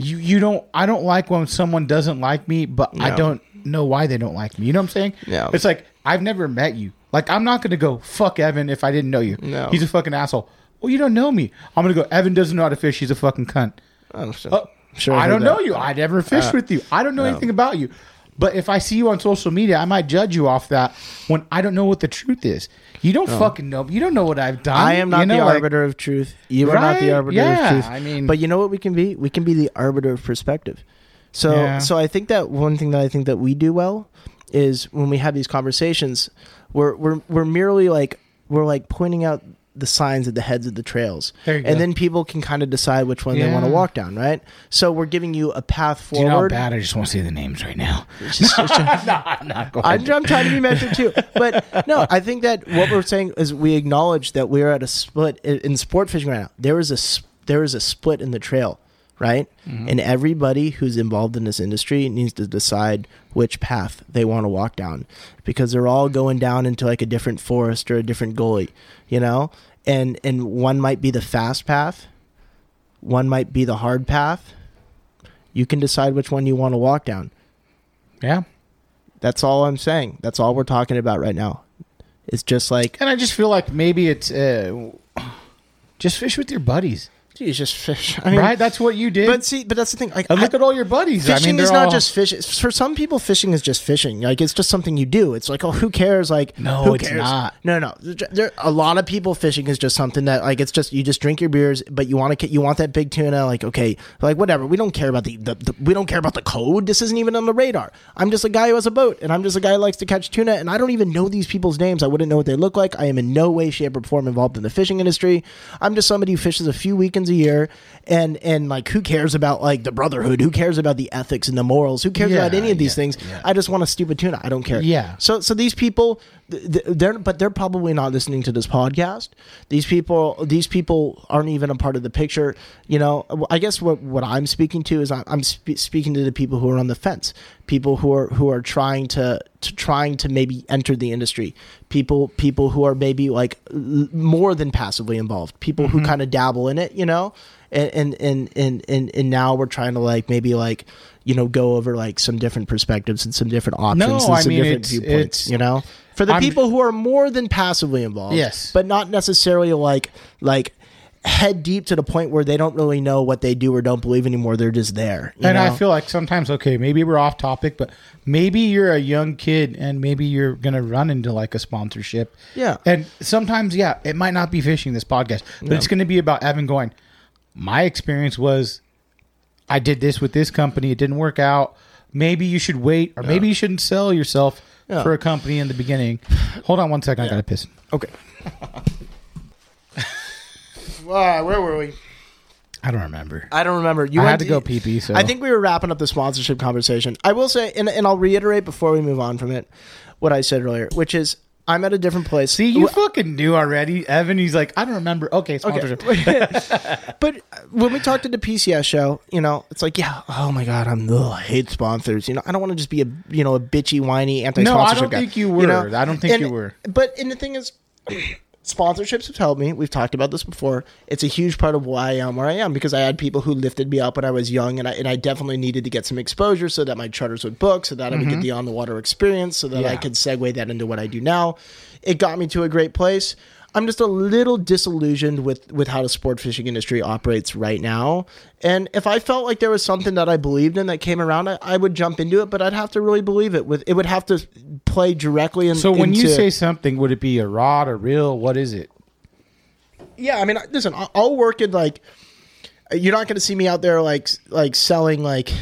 you you don't. I don't like when someone doesn't like me, but I don't know why they don't like me. You know what I'm saying? Yeah. It's like I've never met you. Like I'm not gonna go fuck Evan if I didn't know you. No. He's a fucking asshole. Well, you don't know me. I'm gonna go. Evan doesn't know how to fish. He's a fucking cunt. I'm sure. Oh, sure I heard don't that. Uh, know you. I never fished with you. I don't know anything about you. But if I see you on social media, I might judge you off that when I don't know what the truth is. You don't fucking know. You don't know what I've done. I am not you know, the like- arbiter of truth. You are not the arbiter Yeah, of truth. I mean- but you know what we can be? We can be the arbiter of perspective. So, Yeah. so I think that one thing that I think that we do well is when we have these conversations, we're we're we're merely like we're like pointing out the signs at the heads of the trails, and go. then people can kind of decide which one they want to walk down. Right. So we're giving you a path you know how forward. bad I just want to say the names right now. It's (laughs) just- it's just- (laughs) I'm not going. I'm, I'm trying to be measured too, but no, I think that what we're saying is we acknowledge that we're at a split in, in sport fishing right now. There is a s- there is a split in the trail, right? And everybody who's involved in this industry needs to decide which path they want to walk down, because they're all going down into like a different forest or a different gully, you know. And and one might be the fast path, one might be the hard path. You can decide which one you want to walk down. yeah. That's all I'm saying. That's all we're talking about right now. It's just like, And I just feel like maybe it's uh, just fish with your buddies, geez, just fish. I mean, right? That's what you did. But see, but that's the thing. Like, and look I- at all your buddies. fishing I mean, is not all- just fishing. For some people, fishing is just fishing. Like, it's just something you do. It's like, oh, who cares? Like, No, who it's cares? not. No, no. There, a lot of people fishing is just something that, like, it's just you just drink your beers, but you want to, you want that big tuna. Like, okay, like whatever. We don't care about the, the, the, we don't care about the code. This isn't even on the radar. I'm just a guy who has a boat, and I'm just a guy who likes to catch tuna, and I don't even know these people's names. I wouldn't know what they look like. I am in no way, shape, or form involved in the fishing industry. I'm just somebody who fishes a few weekends a year, and and like, who cares about like the brotherhood? Who cares about the ethics and the morals? Who cares Yeah, about any of these yeah, things? I just want a stupid tuna. I don't care. Yeah. So so these people, they're but they're probably not listening to this podcast. These people these people aren't even a part of the picture. You know, I guess what what I'm speaking to is I'm, I'm speaking to the people who are on the fence, people who are who are trying to, to trying to maybe enter the industry, people people who are maybe like more than passively involved, people who mm-hmm. kind of dabble in it. You know. And, and and and and now we're trying to like maybe like you know go over like some different perspectives and some different options No, and I some mean, different viewpoints. You know, for the I'm- people who are more than passively involved, Yes. but not necessarily like like head deep to the point where they don't really know what they do or don't believe anymore. They're just there. and I feel like sometimes, okay, maybe we're off topic, but maybe you're a young kid and maybe you're going to run into like a sponsorship. Yeah. And sometimes, yeah, it might not be fishing this podcast, but it's going to be about Evan going, my experience was I did this with this company. It didn't work out. Maybe you should wait, or maybe you shouldn't sell yourself Yeah. for a company in the beginning. Hold on one second. I got to piss. okay. (laughs) Wow, where were we? I don't remember. I don't remember. You I went had to go pee-pee, so- I think we were wrapping up the sponsorship conversation. I will say, and, and I'll reiterate before we move on from it, what I said earlier, which is I'm at a different place. See, you fucking knew already, Evan. He's like, I don't remember. Okay, sponsorship. (laughs) (laughs) but uh, when we talked at the PCS show, you know, it's like, yeah, oh my god, I'm ugh, I hate sponsors. You know, I don't want to just be a you know a bitchy, whiny anti-sponsorship guy. I don't guy. think you were. know? I don't think And- you were. But and the thing is. Sponsorships have helped me. We've talked about this before. It's a huge part of why I am where I am because I had people who lifted me up when I was young, and I and I definitely needed to get some exposure so that my charters would book, so that I would get the on the water experience, so that I Mm-hmm. Could segue that into what I do now. It got me to a great place. I'm just a little disillusioned with with how the sport fishing industry operates right now. And if I felt like there was something that I believed in that came around, I, I would jump into it. But I'd have to really believe it. With it would have to play directly in. So when you say something, would it be a rod, a reel? What is it? yeah, I mean, listen, I'll, I'll work it like. You're not going to see me out there like like selling like,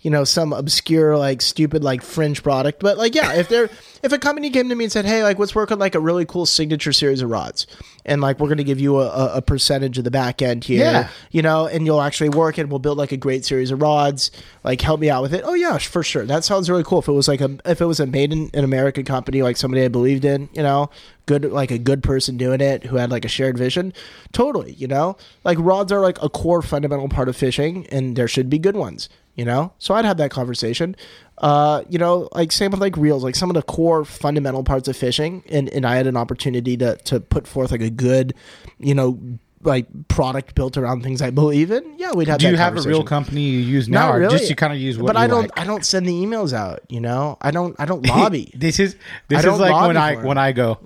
you know, some obscure like stupid like fringe product. But like, yeah, if they're if a company came to me and said, hey, like, let's work on like a really cool signature series of rods, and like we're going to give you a, a, a percentage of the back end here, Yeah. you know, and you'll actually work and We'll build like a great series of rods. Like, help me out with it. Oh yeah, for sure. That sounds really cool. If it was like a if it was a made in, an american company, like somebody I believed in, you know, good like a good person doing it who had like a shared vision, totally. You know, like rods are like a core fundamental part of fishing, and there should be good ones. You know, so I'd have that conversation. Uh, you know, like same with like reels, like some of the core fundamental parts of fishing, and and I had an opportunity to to put forth like a good, you know, like product built around things I believe in. Yeah, we'd have. Do that you have a real company you use now, Not or just you kind of use what? But I don't. like? I don't send the emails out. You know, I don't. I don't (laughs) lobby. this is this is like when I it. when I go.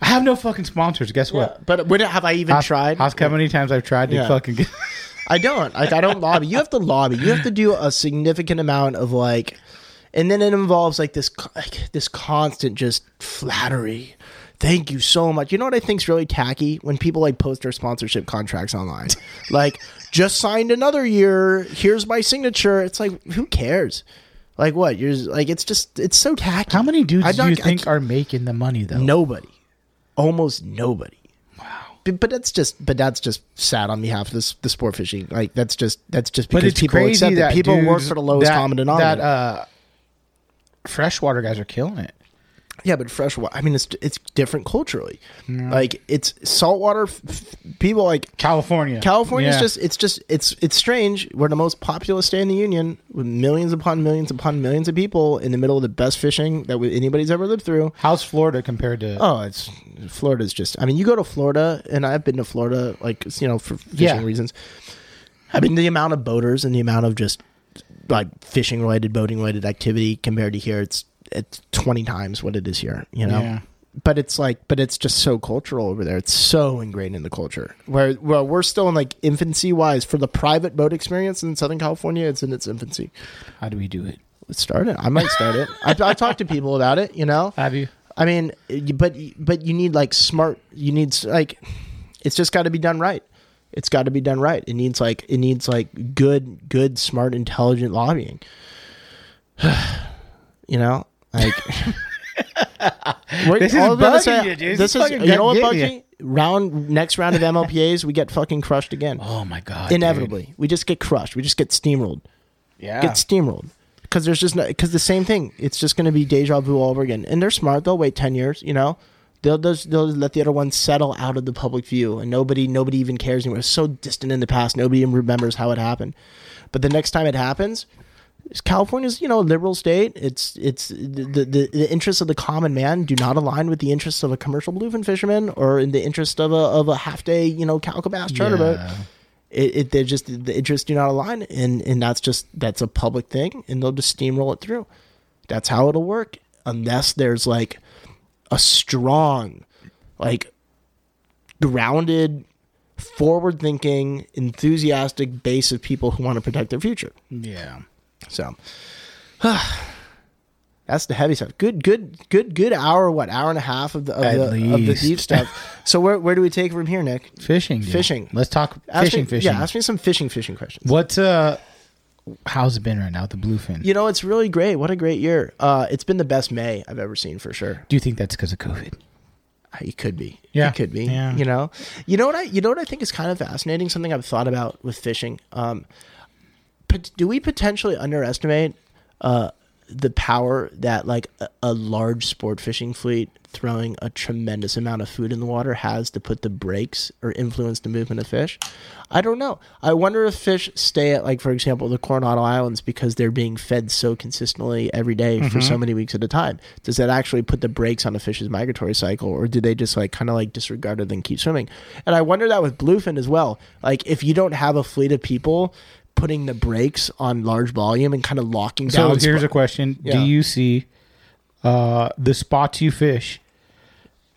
I have no fucking sponsors. Guess Yeah, what? but when have I even Ask- tried? Ask how many times I've tried to Yeah. fucking get. (laughs) I don't. Like I don't lobby. You have to lobby. You have to do a significant amount of like, and then it involves like this like this constant just flattery. Thank you so much. You know what I think's really tacky when people like post their sponsorship contracts online, like just signed another year. Here's my signature. It's like who cares? Like what? You're like it's just it's so tacky. How many dudes I do you think are making the money though? Nobody. Almost nobody. But, but that's just but that's just sad on behalf of this the sport fishing. Like that's just that's just because people accept that it. People work dudes for the lowest that- common denominator. That uh, freshwater guys are killing it. Yeah, but freshwater. I mean, it's it's different culturally. Like it's saltwater. F- f- people like California, California is Yeah. just it's just it's it's strange. We're the most populous state in the union with millions upon millions upon millions of people in the middle of the best fishing that we- anybody's ever lived through. How's Florida compared to? Oh, it's Florida's just. I mean, you go to Florida, and I've been to Florida, like you know, for fishing Yeah. reasons. I mean, the amount of boaters and the amount of just like fishing related, boating related activity compared to here, it's it's twenty times what it is here. You know. Yeah. But it's like, but it's just so cultural over there. It's so ingrained in the culture. Where, well, we're still in like infancy wise for the private boat experience in Southern California. It's in its infancy. How do we do it? Let's start it. I might start it. I, I talked to people about it. You know, (laughs) Have you? I mean, but but you need like smart. You need like, it's just got to be done right. It's got to be done right. It needs like it needs like good, good, smart, intelligent lobbying. (sighs) you know, like. (laughs) This is bugging you, dude. This This is you know what getting bugs you. me? Round next round of MLPA's, we get fucking crushed again. Oh my god! Inevitably, we just get crushed. We just get steamrolled yeah. get steamrolled because there's just because the same thing. It's just going to be deja vu all over again. And they're smart. They'll wait ten years. You know, they'll just they'll let the other ones settle out of the public view, and nobody nobody even cares anymore. It's so distant in the past. Nobody even remembers how it happened. But the next time it happens. California's, you know, a liberal state. It's it's the, the the interests of the common man do not align with the interests of a commercial bluefin fisherman or in the interest of a of a half day, you know, calico bass charter boat it, it they're just the interests do not align and and that's just that's a public thing and they'll just steamroll it through that's how it'll work unless there's like a strong like grounded forward thinking enthusiastic base of people who want to protect their future Yeah. So (sighs) that's the heavy stuff good good good good hour what hour and a half of the of, the, of the deep stuff so where, where do we take from here nick Fishing. dude. Fishing. Let's talk Ask fishing. me, fishing. yeah ask me some fishing fishing questions What's uh? How's it been right now? with The bluefin. You know, it's really great. What a great year. Uh, it's been the best May I've ever seen for sure. Do you think that's because of COVID? It could be. Yeah. It could be. Yeah. You know. You know what I you know what I think is kind of fascinating, something I've thought about with fishing. Um do we potentially underestimate uh the power that like a, a large sport fishing fleet throwing a tremendous amount of food in the water has to put the brakes or influence the movement of fish. I don't know. I wonder if fish stay at like for example the Coronado Islands because they're being fed so consistently every day for so many weeks at a time. Does that actually put the brakes on a fish's migratory cycle or do they just like kind of like disregard it and keep swimming? And I wonder that with bluefin as well. Like if you don't have a fleet of people putting the brakes on large volume and kind of locking So down here's spo- a question: Yeah. Do you see uh, the spots you fish?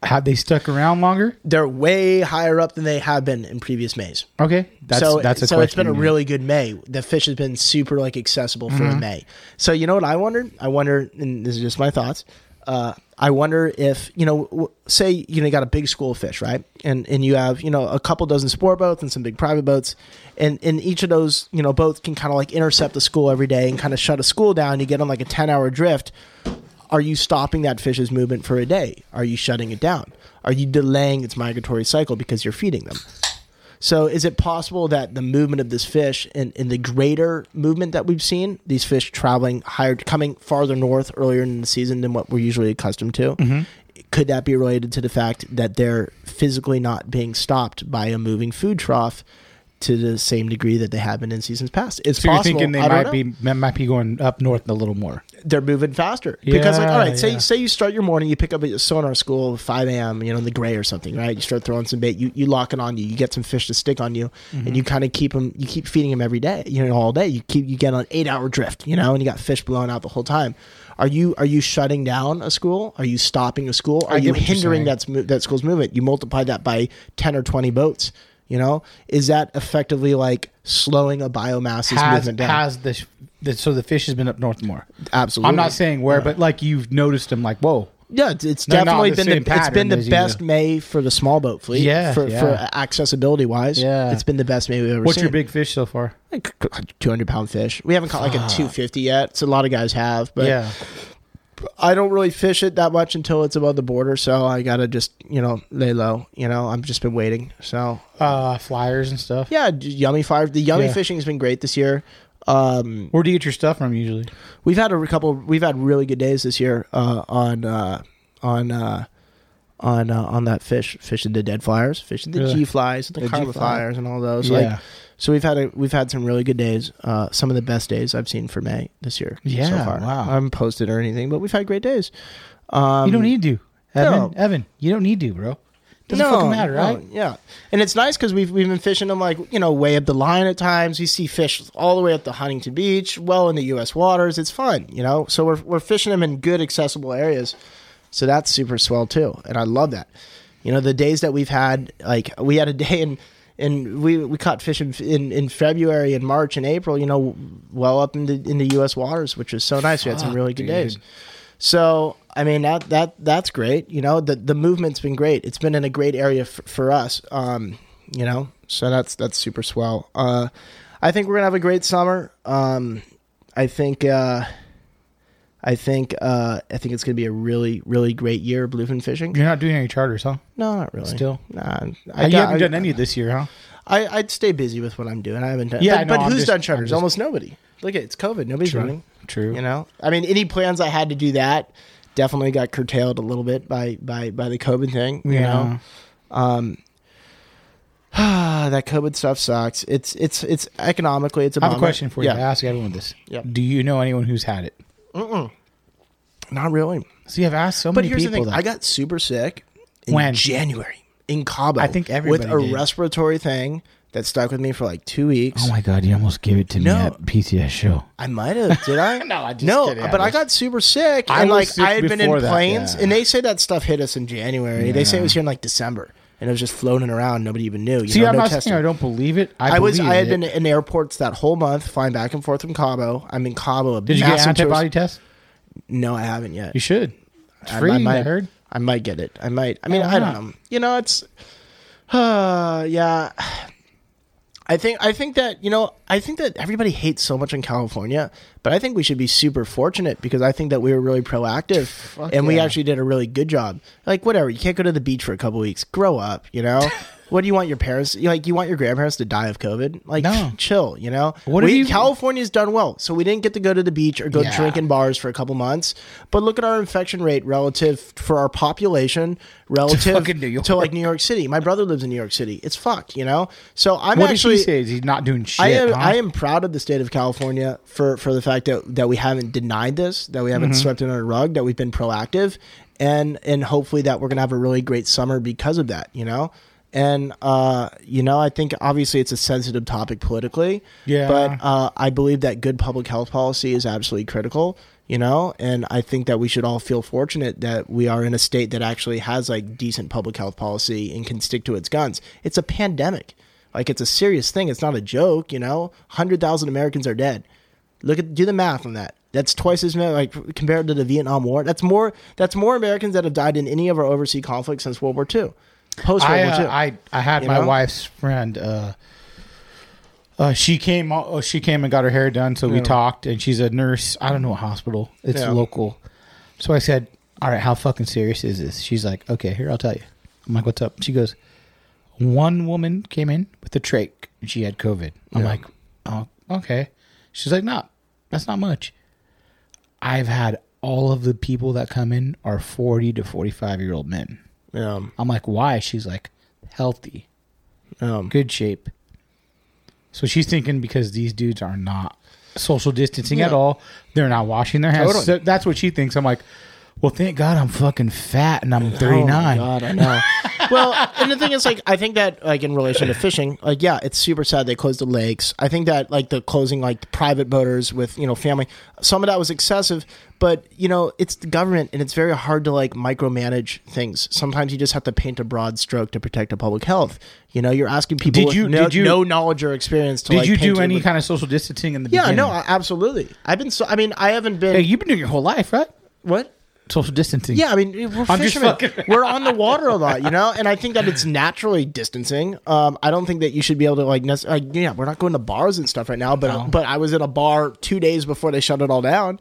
Have they stuck around longer? they're way higher up than they have been in previous Mays. Okay, that's so that's a so it's been a question. really good May. The fish has been super like accessible for Mm-hmm. a May. So you know what I wondered? I wonder, and this is just my thoughts. Uh, I wonder if you know, say you know, you got a big school of fish, right? And and you have you know a couple dozen sport boats and some big private boats, and and each of those you know boats can kind of like intercept the school every day and kind of shut a school down. You get on like a ten hour drift. Are you stopping that fish's movement for a day? Are you shutting it down? Are you delaying its migratory cycle because you're feeding them? So, is it possible that the movement of this fish and, and the greater movement that we've seen, these fish traveling higher, coming farther north earlier in the season than what we're usually accustomed to, mm-hmm. could that be related to the fact that they're physically not being stopped by a moving food trough to the same degree that they have been in seasons past? It's So you're possible. thinking they might know. be might be going up north a little more. they're moving faster because like all Yeah, right say yeah. say you start your morning you pick up at sonar school at 5 a.m you know in the gray or something right you start throwing some bait you, you lock it on you you get some fish to stick on you Mm-hmm. and you kind of keep them you keep feeding them every day you know all day you keep you get on eight hour drift you know and you got fish blowing out the whole time are you are you shutting down a school are you stopping a school are you you're hindering that's that school's movement you multiply that by 10 or 20 boats you know is that effectively like slowing a biomass movement down has the, the so the fish has been up north more. absolutely I'm not saying where, but like you've noticed them. Like whoa, Yeah, it's, it's definitely been the, it's been the you best. May for the small boat fleet. Yeah, for, yeah. for accessibility wise. Yeah. it's been the best May we've ever seen. what's your big fish so far? like two hundred pound fish? We haven't caught like a two fifty yet. So a lot of guys have, but yeah, I don't really fish it that much until it's above the border. So I gotta just you know lay low. You know, I've just been waiting. So uh, flyers and stuff. yeah, Yummee flyer. The Yummee Yeah. fishing has been great this year. Um, Where do you get your stuff from usually? we've had a couple. We've had really good days this year uh, on uh, on uh, on uh, on that fish, fishing the dead flyers, fishing the Really? G flies, the, The G-fly. flyers, and all those. Yeah. Like, so we've had a we've had some really good days. Uh, some of the best days I've seen for May this year. Yeah, so far. wow. I haven't posted or anything, but we've had great days. Um, you don't need to, Evan. no. Evan, you don't need to, bro. Doesn't fucking matter, no, right? Yeah, and it's nice because we've we've been fishing them like you know way up the line at times. We see fish all the way up to Huntington Beach, well in the U.S. waters. It's fun, you know. So we're we're fishing them in good accessible areas. So that's super swell too, and I love that. You know, the days that we've had, like we had a day in. And we, we caught fish in, in in February and March and April, you know, well up in the in the U.S. waters, which was so nice. We had some really good days. So I mean that that that's great. You know the the movement's been great. It's been in a great area f- for us. Um, you know, so that's that's super swell. Uh, I think we're gonna have a great summer. Um, I think uh, I think uh, I think it's gonna be a really really great year of bluefin fishing. You're not doing any charters, huh? No, not really. Still? nah. I, you got- haven't I- done any this year, huh? I, I'd stay busy with what I'm doing. I haven't done. Yeah, but, I know, but who's just- done charters? just- Almost nobody. Look it's COVID. Nobody's True. running. True. You know, I mean, any plans I had to do that definitely got curtailed a little bit by by by the COVID thing. You Yeah. know, um, (sighs) that COVID stuff sucks. It's it's it's economically it's a I have a question for you. Yeah, I ask everyone this. Yeah. Do you know anyone who's had it? Not really. See, I've asked so But many here's the people thing: that. I got super sick in When? January in Cabo. I think with a did. respiratory thing that stuck with me for like two weeks. oh my god, you almost gave it to No. me at PCS show. I might have. Did I? (laughs) No, I just no. kidding. I But I was- got super sick, I and was like sick I had been in before that, planes, yeah. and they say that stuff hit us in January. They say it was here in like December, and it was just floating around. Nobody even knew. You See, know, I'm no not testing. saying I don't believe it. I, I was. I had it. been in airports that whole month, flying back and forth from Cabo. I'm in Cabo. a Did you get an massive tourist- antibody test? No, I haven't yet. You should. It's I- free. I I, might, heard. I might get it. I might. I mean, Oh, I don't know. You know, it's. Uh, (sighs) yeah. I think I think that you know I think that everybody hates so much in California, but I think we should be super fortunate because I think that we were really proactive and we actually did a really good job. Like whatever, you can't go to the beach for a couple weeks. Grow up, you know. (laughs) What do you want your parents like? You want your grandparents to die of COVID? Like, No. (laughs) chill. You know. What we, you- California's done well, so we didn't get to go to the beach or go Yeah. drink in bars for a couple months. But look at our infection rate relative for our population relative York. to like New York City. My brother lives in New York City. It's fucked. You know. So I'm what actually. he say? Is he not doing shit? I am huh? I am proud of the state of California for for the fact that that we haven't denied this, that we haven't Mm-hmm. swept it under the rug, that we've been proactive, and and hopefully that we're gonna have a really great summer because of that. You know. And uh, you know, I think obviously it's a sensitive topic politically. Yeah. But uh, I believe that good public health policy is absolutely critical. You know, and I think that we should all feel fortunate that we are in a state that actually has like decent public health policy and can stick to its guns. It's a pandemic. Like it's a serious thing. It's not a joke. You know, hundred thousand Americans are dead. Look at do the math on that. That's twice as many, like compared to the Vietnam War. That's more. That's more Americans that have died in any of our overseas conflicts since World War II, post I, uh, I I had You my know? wife's friend. Uh, uh, she came. Uh, she came and got her hair done. So we talked, and she's a nurse. I don't know what hospital. It's Yeah. local. So I said, "All right, how fucking serious is this?" She's like, "Okay, here I'll tell you." I'm like, "What's up?" She goes, "One woman came in with a trach, and she had COVID." I'm like, "Oh, okay." She's like, "No, that's not much." I've had all of the people that come in are 40 to 45 year old men. Yeah. I'm like, why? She's like, healthy, Um, good shape. So she's thinking because these dudes are not social distancing at all, they're not washing their hands. Totally. So that's what she thinks. I'm like, well, thank God I'm fucking fat and I'm 39. Oh my 39. God, I know. (laughs) well, and the thing is, like, I think that, like, in relation to fishing, like, yeah, it's super sad they closed the lakes. I think that, like, the closing, like, private boaters with, you know, family, some of that was excessive. But you know, it's the government, and it's very hard to like micromanage things. Sometimes you just have to paint a broad stroke to protect the public health. You know, you're asking people Did with you- no, did you- no knowledge or experience to like. Did like, you do any with- kind of social distancing in the Yeah, beginning? no, absolutely. I've been so. I mean, I haven't been. Hey, you've been doing your whole life, right? what? Social distancing. Yeah, I mean, we're I'm fishermen. (laughs) we're on the water a lot, you know, and I think that it's naturally distancing. Um, I don't think that you should be able to like, nec- like, yeah, we're not going to bars and stuff right now, but No. but I was in a bar two days before they shut it all down.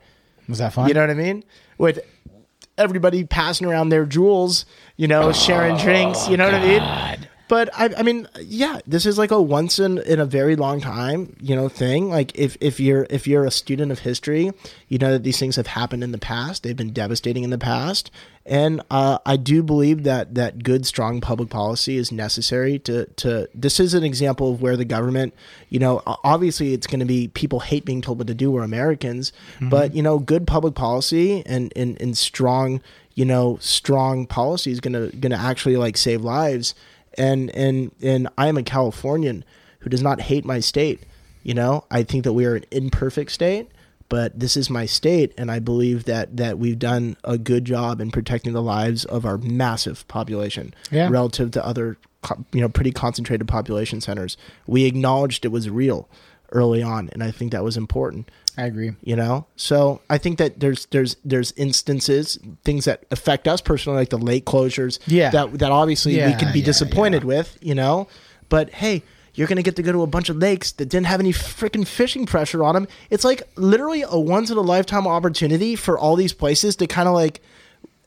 Was that fun? You know what I mean? With everybody passing around their jewels, you know, sharing drinks. You know what I mean? But I, I mean, yeah, this is like a once in in a very long time, you know, thing. Like if if you're if you're a student of history, you know that these things have happened in the past. They've been devastating in the past, and uh, I do believe that that good, strong public policy is necessary to to. This is an example of where the government, you know, obviously it's going to be people hate being told what to do. We're Americans, but you know, good public policy and and and strong, you know, strong policy is gonna gonna actually like save lives and and and I am a Californian who does not hate my state. You know, I think that we are an imperfect state, but this is my state, and I believe that that we've done a good job in protecting the lives of our massive population Yeah. relative to other, you know, pretty concentrated population centers. We acknowledged it was real early on, and I think that was important I agree. you know so i think that there's there's there's instances things that affect us personally like the late closures Yeah. that that obviously we can be yeah, disappointed yeah. with you know but hey you're gonna get to go to a bunch of lakes that didn't have any freaking fishing pressure on them it's like literally a once in a lifetime opportunity for all these places to kind of like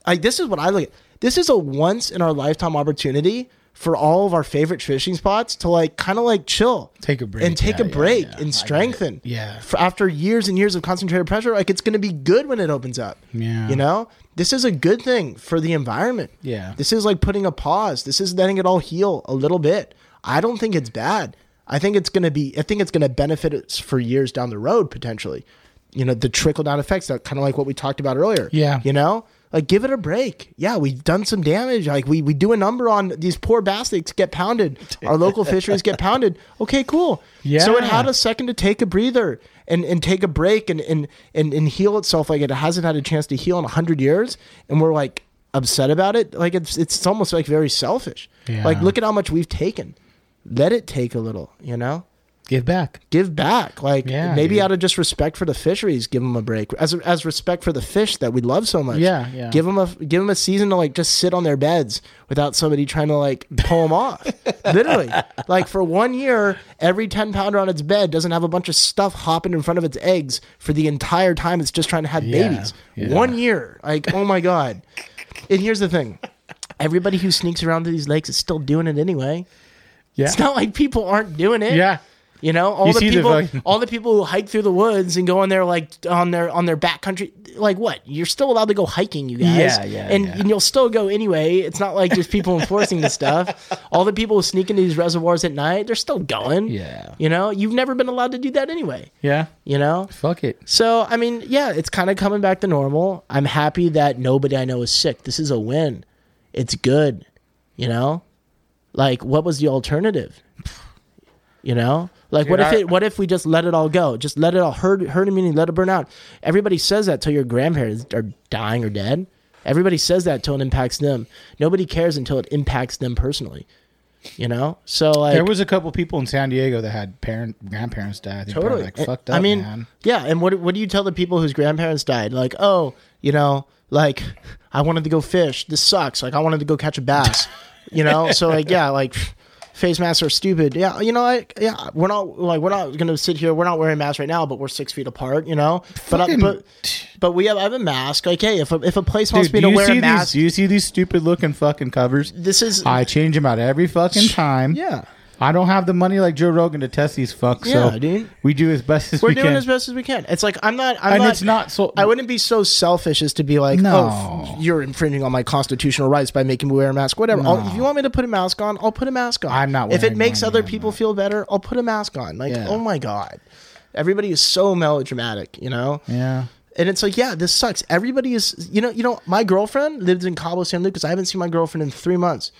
like this is what I look at. This is a once in our lifetime opportunity for all of our favorite fishing spots to like kind of like chill, Take a break. and take Yeah, a break yeah. Get and strengthen. Yeah. For after years and years of concentrated pressure, like it's going to be good when it opens up. Yeah. You know, this is a good thing for the environment. Yeah. This is like putting a pause. This is letting it all heal a little bit. I don't think it's bad. I think it's going to be, I think it's going to benefit us for years down the road, potentially. You know, the trickle down effects, that kind of like what we talked about earlier. Yeah. You know, like give it a break. Yeah, we've done some damage. Like we, we do a number on these poor bastards get pounded. Our local fisheries get pounded. Okay, cool. Yeah. So it had a second to take a breather and, and take a break and, and, and, and heal itself like it hasn't had a chance to heal in a hundred years. And we're like upset about it. Like it's, it's almost like very selfish. Yeah. Like look at how much we've taken. Let it take a little, you know? Give back. give back. Like Yeah, maybe dude. out of just respect for the fisheries, give them a break. As as respect for the fish that we love so much. Yeah, yeah. Give them a give them a season to like just sit on their beds without somebody trying to like pull them off. (laughs) Literally, like for one year, every ten pounder on its bed doesn't have a bunch of stuff hopping in front of its eggs for the entire time it's just trying to have Yeah, babies. yeah. One year, like oh my god. and here's the thing. Everybody who sneaks around to these lakes is still doing it anyway. Yeah. It's not like people aren't doing it. Yeah. You know, all You the see the people, fucking- all the people who hike through the woods and go on their like on their on their back country. Like what? You're still allowed to go hiking, you guys. Yeah, yeah, and, yeah. and you'll still go anyway. It's not like there's people enforcing this stuff. (laughs) All the people who sneak into these reservoirs at night, they're still going. Yeah. You know, you've never been allowed to do that anyway. Yeah. You know, Fuck it. so I mean, yeah, it's kind of coming back to normal. I'm happy that nobody I know is sick. This is a win. It's good. You know, like what was the alternative? You know, like what if I- it? What if we just let it all go? Just let it all herd herd immunity. Let it burn out. Everybody says that till your grandparents are dying or dead. Everybody says that till it impacts them. Nobody cares until it impacts them personally. You know, so like There was a couple people in San Diego that had parent grandparents die. Think Totally. totally. like eh, fucked up. I mean, man. yeah. And what what do you tell the people whose grandparents died? Like, oh, you know, like I wanted to go fish. This sucks. Like I wanted to go catch a bass. you know, so like yeah, like face masks are stupid. Yeah, you know, I yeah, we're not like we're not gonna sit here. We're not wearing masks right now, but we're six feet apart. You know, but I, but but we have I have a mask. Like, hey, if a, if a place wants Dude, me do to wear a these? mask, Do you see these stupid looking fucking covers? this is I change them out every fucking time. yeah. I don't have the money like Joe Rogan to test these fucks. Yeah, so dude. we do as best as We're we doing can. as best as we can. It's like I'm not. I'm and not, it's not so. I wouldn't be so selfish as to be like, No. oh, you're infringing on my constitutional rights by making me wear a mask. Whatever. I'll, if you want me to put a mask on, I'll put a mask on. I'm not If it makes other people no. feel better, I'll put a mask on. Like, Yeah. oh my god, everybody is so melodramatic, you know. Yeah. And it's like, yeah, this sucks. Everybody is, you know, you know. My girlfriend lives in Cabo San Lucas. I haven't seen my girlfriend in three months.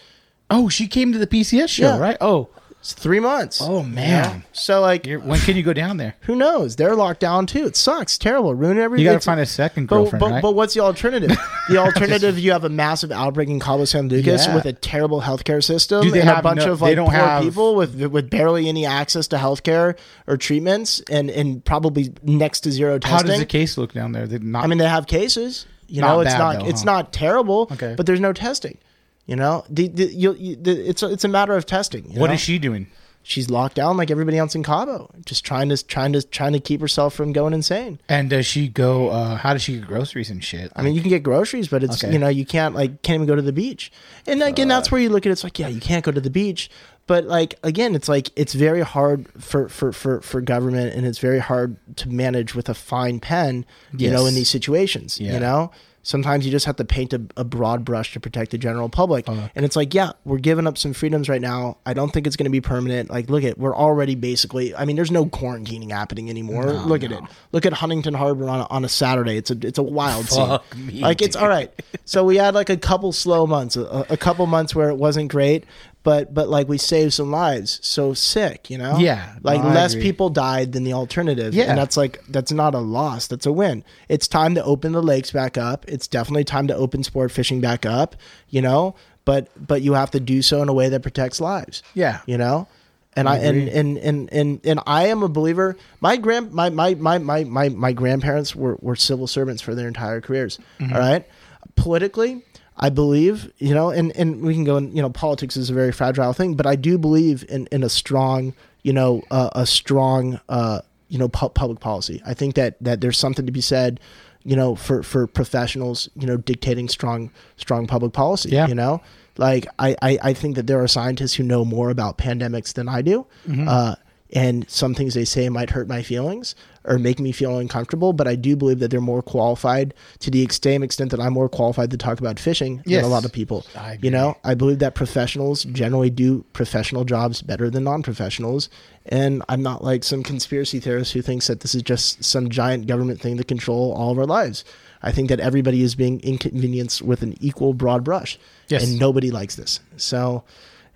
Oh, she came to the PCS show, Yeah. right? Oh, It's three months. Oh, man. know? So like, you're, when can you go down there? (sighs) who knows? They're locked down too. It sucks. Terrible. Ruin everything. You got to find a second But, girlfriend, but, right? but what's the alternative? (laughs) The alternative, you have a massive outbreak in Cabo San Lucas Yeah. with a terrible healthcare system Do they and a bunch no- of like poor have- people with with barely any access to healthcare or treatments and, and probably next to zero testing. How does the case look down there? They're not. I mean, they have cases. You Not know, it's bad, not though, it's huh? not terrible. Okay. but there's no testing. You know, the, the, you, you, the, it's a, it's a matter of testing. you what know? is she doing? She's locked down like everybody else in Cabo, just trying to trying to trying to keep herself from going insane. And does she go? Uh, how does she get groceries and shit? I mean, you can get groceries, but it's Okay. you know you can't like can't even go to the beach. And again, that's where you look at it, it's like yeah, you can't go to the beach, but like again, it's like it's very hard for for for for government, and it's very hard to manage with a fine pen, you know, in these situations. Yeah. You know, sometimes you just have to paint a, a broad brush to protect the general public, Uh-huh. and it's like yeah, we're giving up some freedoms right now. I don't think it's going to be permanent. Like look at we're already basically. I mean, there's no quarantining happening anymore. look at it. Look at Huntington Harbor on a, on a Saturday. It's a it's a wild scene. Me, like it's all right. So we had like a couple slow months, a, a couple months where it wasn't great, but but like we saved some lives. So sick, you know. Yeah, like no, less agree. people died than the alternative. Yeah. and that's like that's not a loss. That's a win. It's time to open the lakes back up. It's definitely time to open sport fishing back up. You know, but but you have to do so in a way that protects lives. Yeah. you know. And I, and, and, and, and, and I am a believer. My grand my my, my, my, my, my grandparents were, were civil servants for their entire careers. Mm-hmm. all right. Politically, I believe, you know, and, and we can go in, you know, politics is a very fragile thing, but I do believe in, in a strong, you know, uh, a strong, uh, you know, pu- public policy. I think that, that there's something to be said, you know, for, for professionals, you know, dictating strong, strong public policy, Yeah. you know, like I, I, I think that there are scientists who know more about pandemics than I do. Uh, and some things they say might hurt my feelings or make me feel uncomfortable, but I do believe that they're more qualified to the same extent that I'm more qualified to talk about fishing Yes. than a lot of people. I You know, I believe that professionals generally do professional jobs better than non-professionals, and I'm not like some conspiracy theorist who thinks that this is just some giant government thing to control all of our lives. I think that everybody is being inconvenienced with an equal broad brush, Yes. and nobody likes this. So,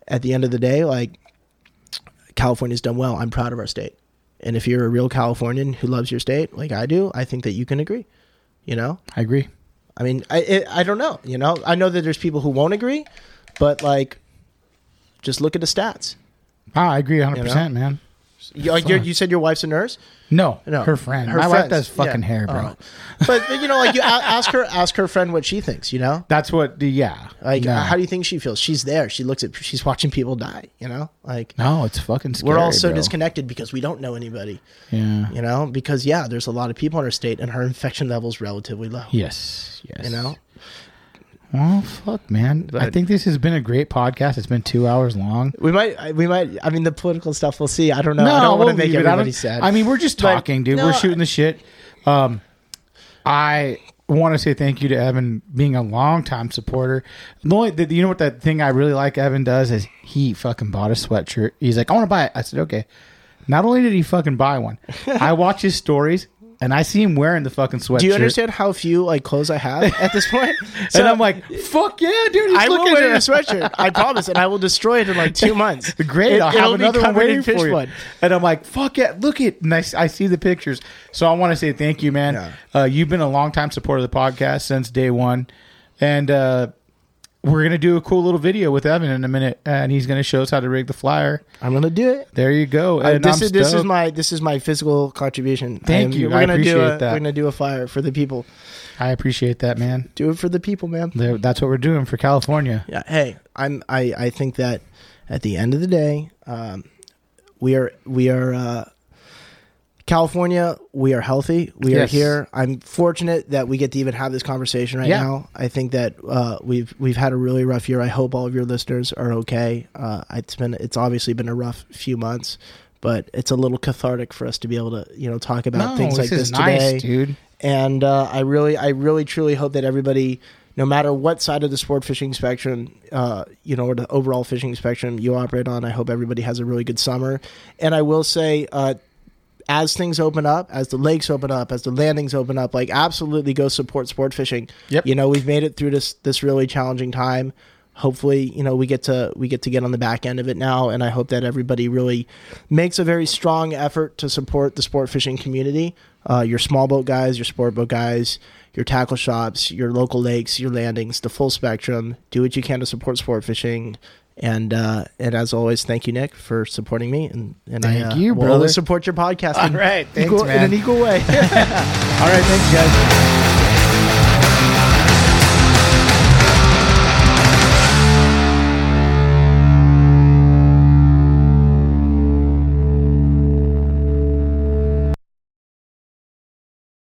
at the end of the day, like California's done well. I'm proud of our state. And if you're a real Californian who loves your state, like I do, I think that you can agree. You know, I agree. I mean, I it, I don't know. You know, I know that there's people who won't agree, but like, just look at the stats. Ah, I agree 100, You percent man. You, you're- said your wife's a nurse. No, No, her friend. her My friends. wife does fucking Yeah. hair, bro. Oh. But you know, like you a- ask her, ask her friend what she thinks. You know, (laughs) That's what. The, yeah. like no. how do you think she feels? She's there. She looks at. She's watching people die. You know, like No, it's fucking. Scary, we're all so bro. disconnected because we don't know anybody. Yeah. You know, because yeah, there's a lot of people in our state, and her infection level's relatively low. Yes. Yes. You know, Well, fuck, man. I think this has been a great podcast. It's been two hours long. We might, we might. I mean, the political stuff. We'll see. I don't know. I don't want we'll to make everybody sad. I mean, we're just But- talking, dude. no, we're shooting the shit. Um, I want to say thank you to Evan being a longtime supporter. The only, the, you know what that thing I really like Evan does is he fucking bought a sweatshirt. He's like, I want to buy it. I said, okay. Not only did he fucking buy one, (laughs) I watch his stories and I see him wearing the fucking sweatshirt. Do you understand how few like clothes I have at this point? (laughs) and I'm like, fuck yeah, dude. He's I will wear at your sweatshirt. I promise, and I will destroy it in like two months. (laughs) Great, It- I'll have another one waiting fish for you. blood. And I'm like, fuck it, look it. And I, I see the pictures. So I want to say thank you, man. Yeah. Uh, you've been a long time supporter of the podcast since day one, and uh, we're gonna do a cool little video with Evan in a minute, and he's gonna show us how to rig the flyer. I'm gonna do it. There you go. Uh, And this I'm is this is my this is my physical contribution. Thank I'm- you. We're I gonna do appreciate a, that. We're gonna do a fire for the people. I appreciate that, man. Do it for the people, man. There- That's what we're doing for California. Yeah. Hey, I'm. I I think that at the end of the day, um, we are we are uh, California. We are healthy. We Yes. are here. I'm fortunate that we get to even have this conversation right Yeah. now. I think that uh, we've we've had a really rough year. I hope all of your listeners are okay. Uh, it's been it's obviously been a rough few months, but it's a little cathartic for us to be able to you know talk about No, things this like is this nice, today dude. and uh, I really, I really, truly hope that everybody, no matter what side of the sport fishing spectrum, uh, you know, or the overall fishing spectrum you operate on, I hope everybody has a really good summer. And I will say, uh, as things open up, as the lakes open up, as the landings open up, like absolutely go support sport fishing. Yep. You know, we've made it through this this really challenging time. Hopefully, you know, we get to we get to get on the back end of it now, and I hope that everybody really makes a very strong effort to support the sport fishing community. Uh, your small boat guys, your sport boat guys, your tackle shops, your local lakes, your landings, the full spectrum. Do what you can to support sport fishing. And uh, and as always, thank you, Nick, for supporting me. And and I Thank uh, you, will brother. always support your podcast. All in right, thanks, equal- man. in an equal way. (laughs) (laughs) All right, thanks, guys.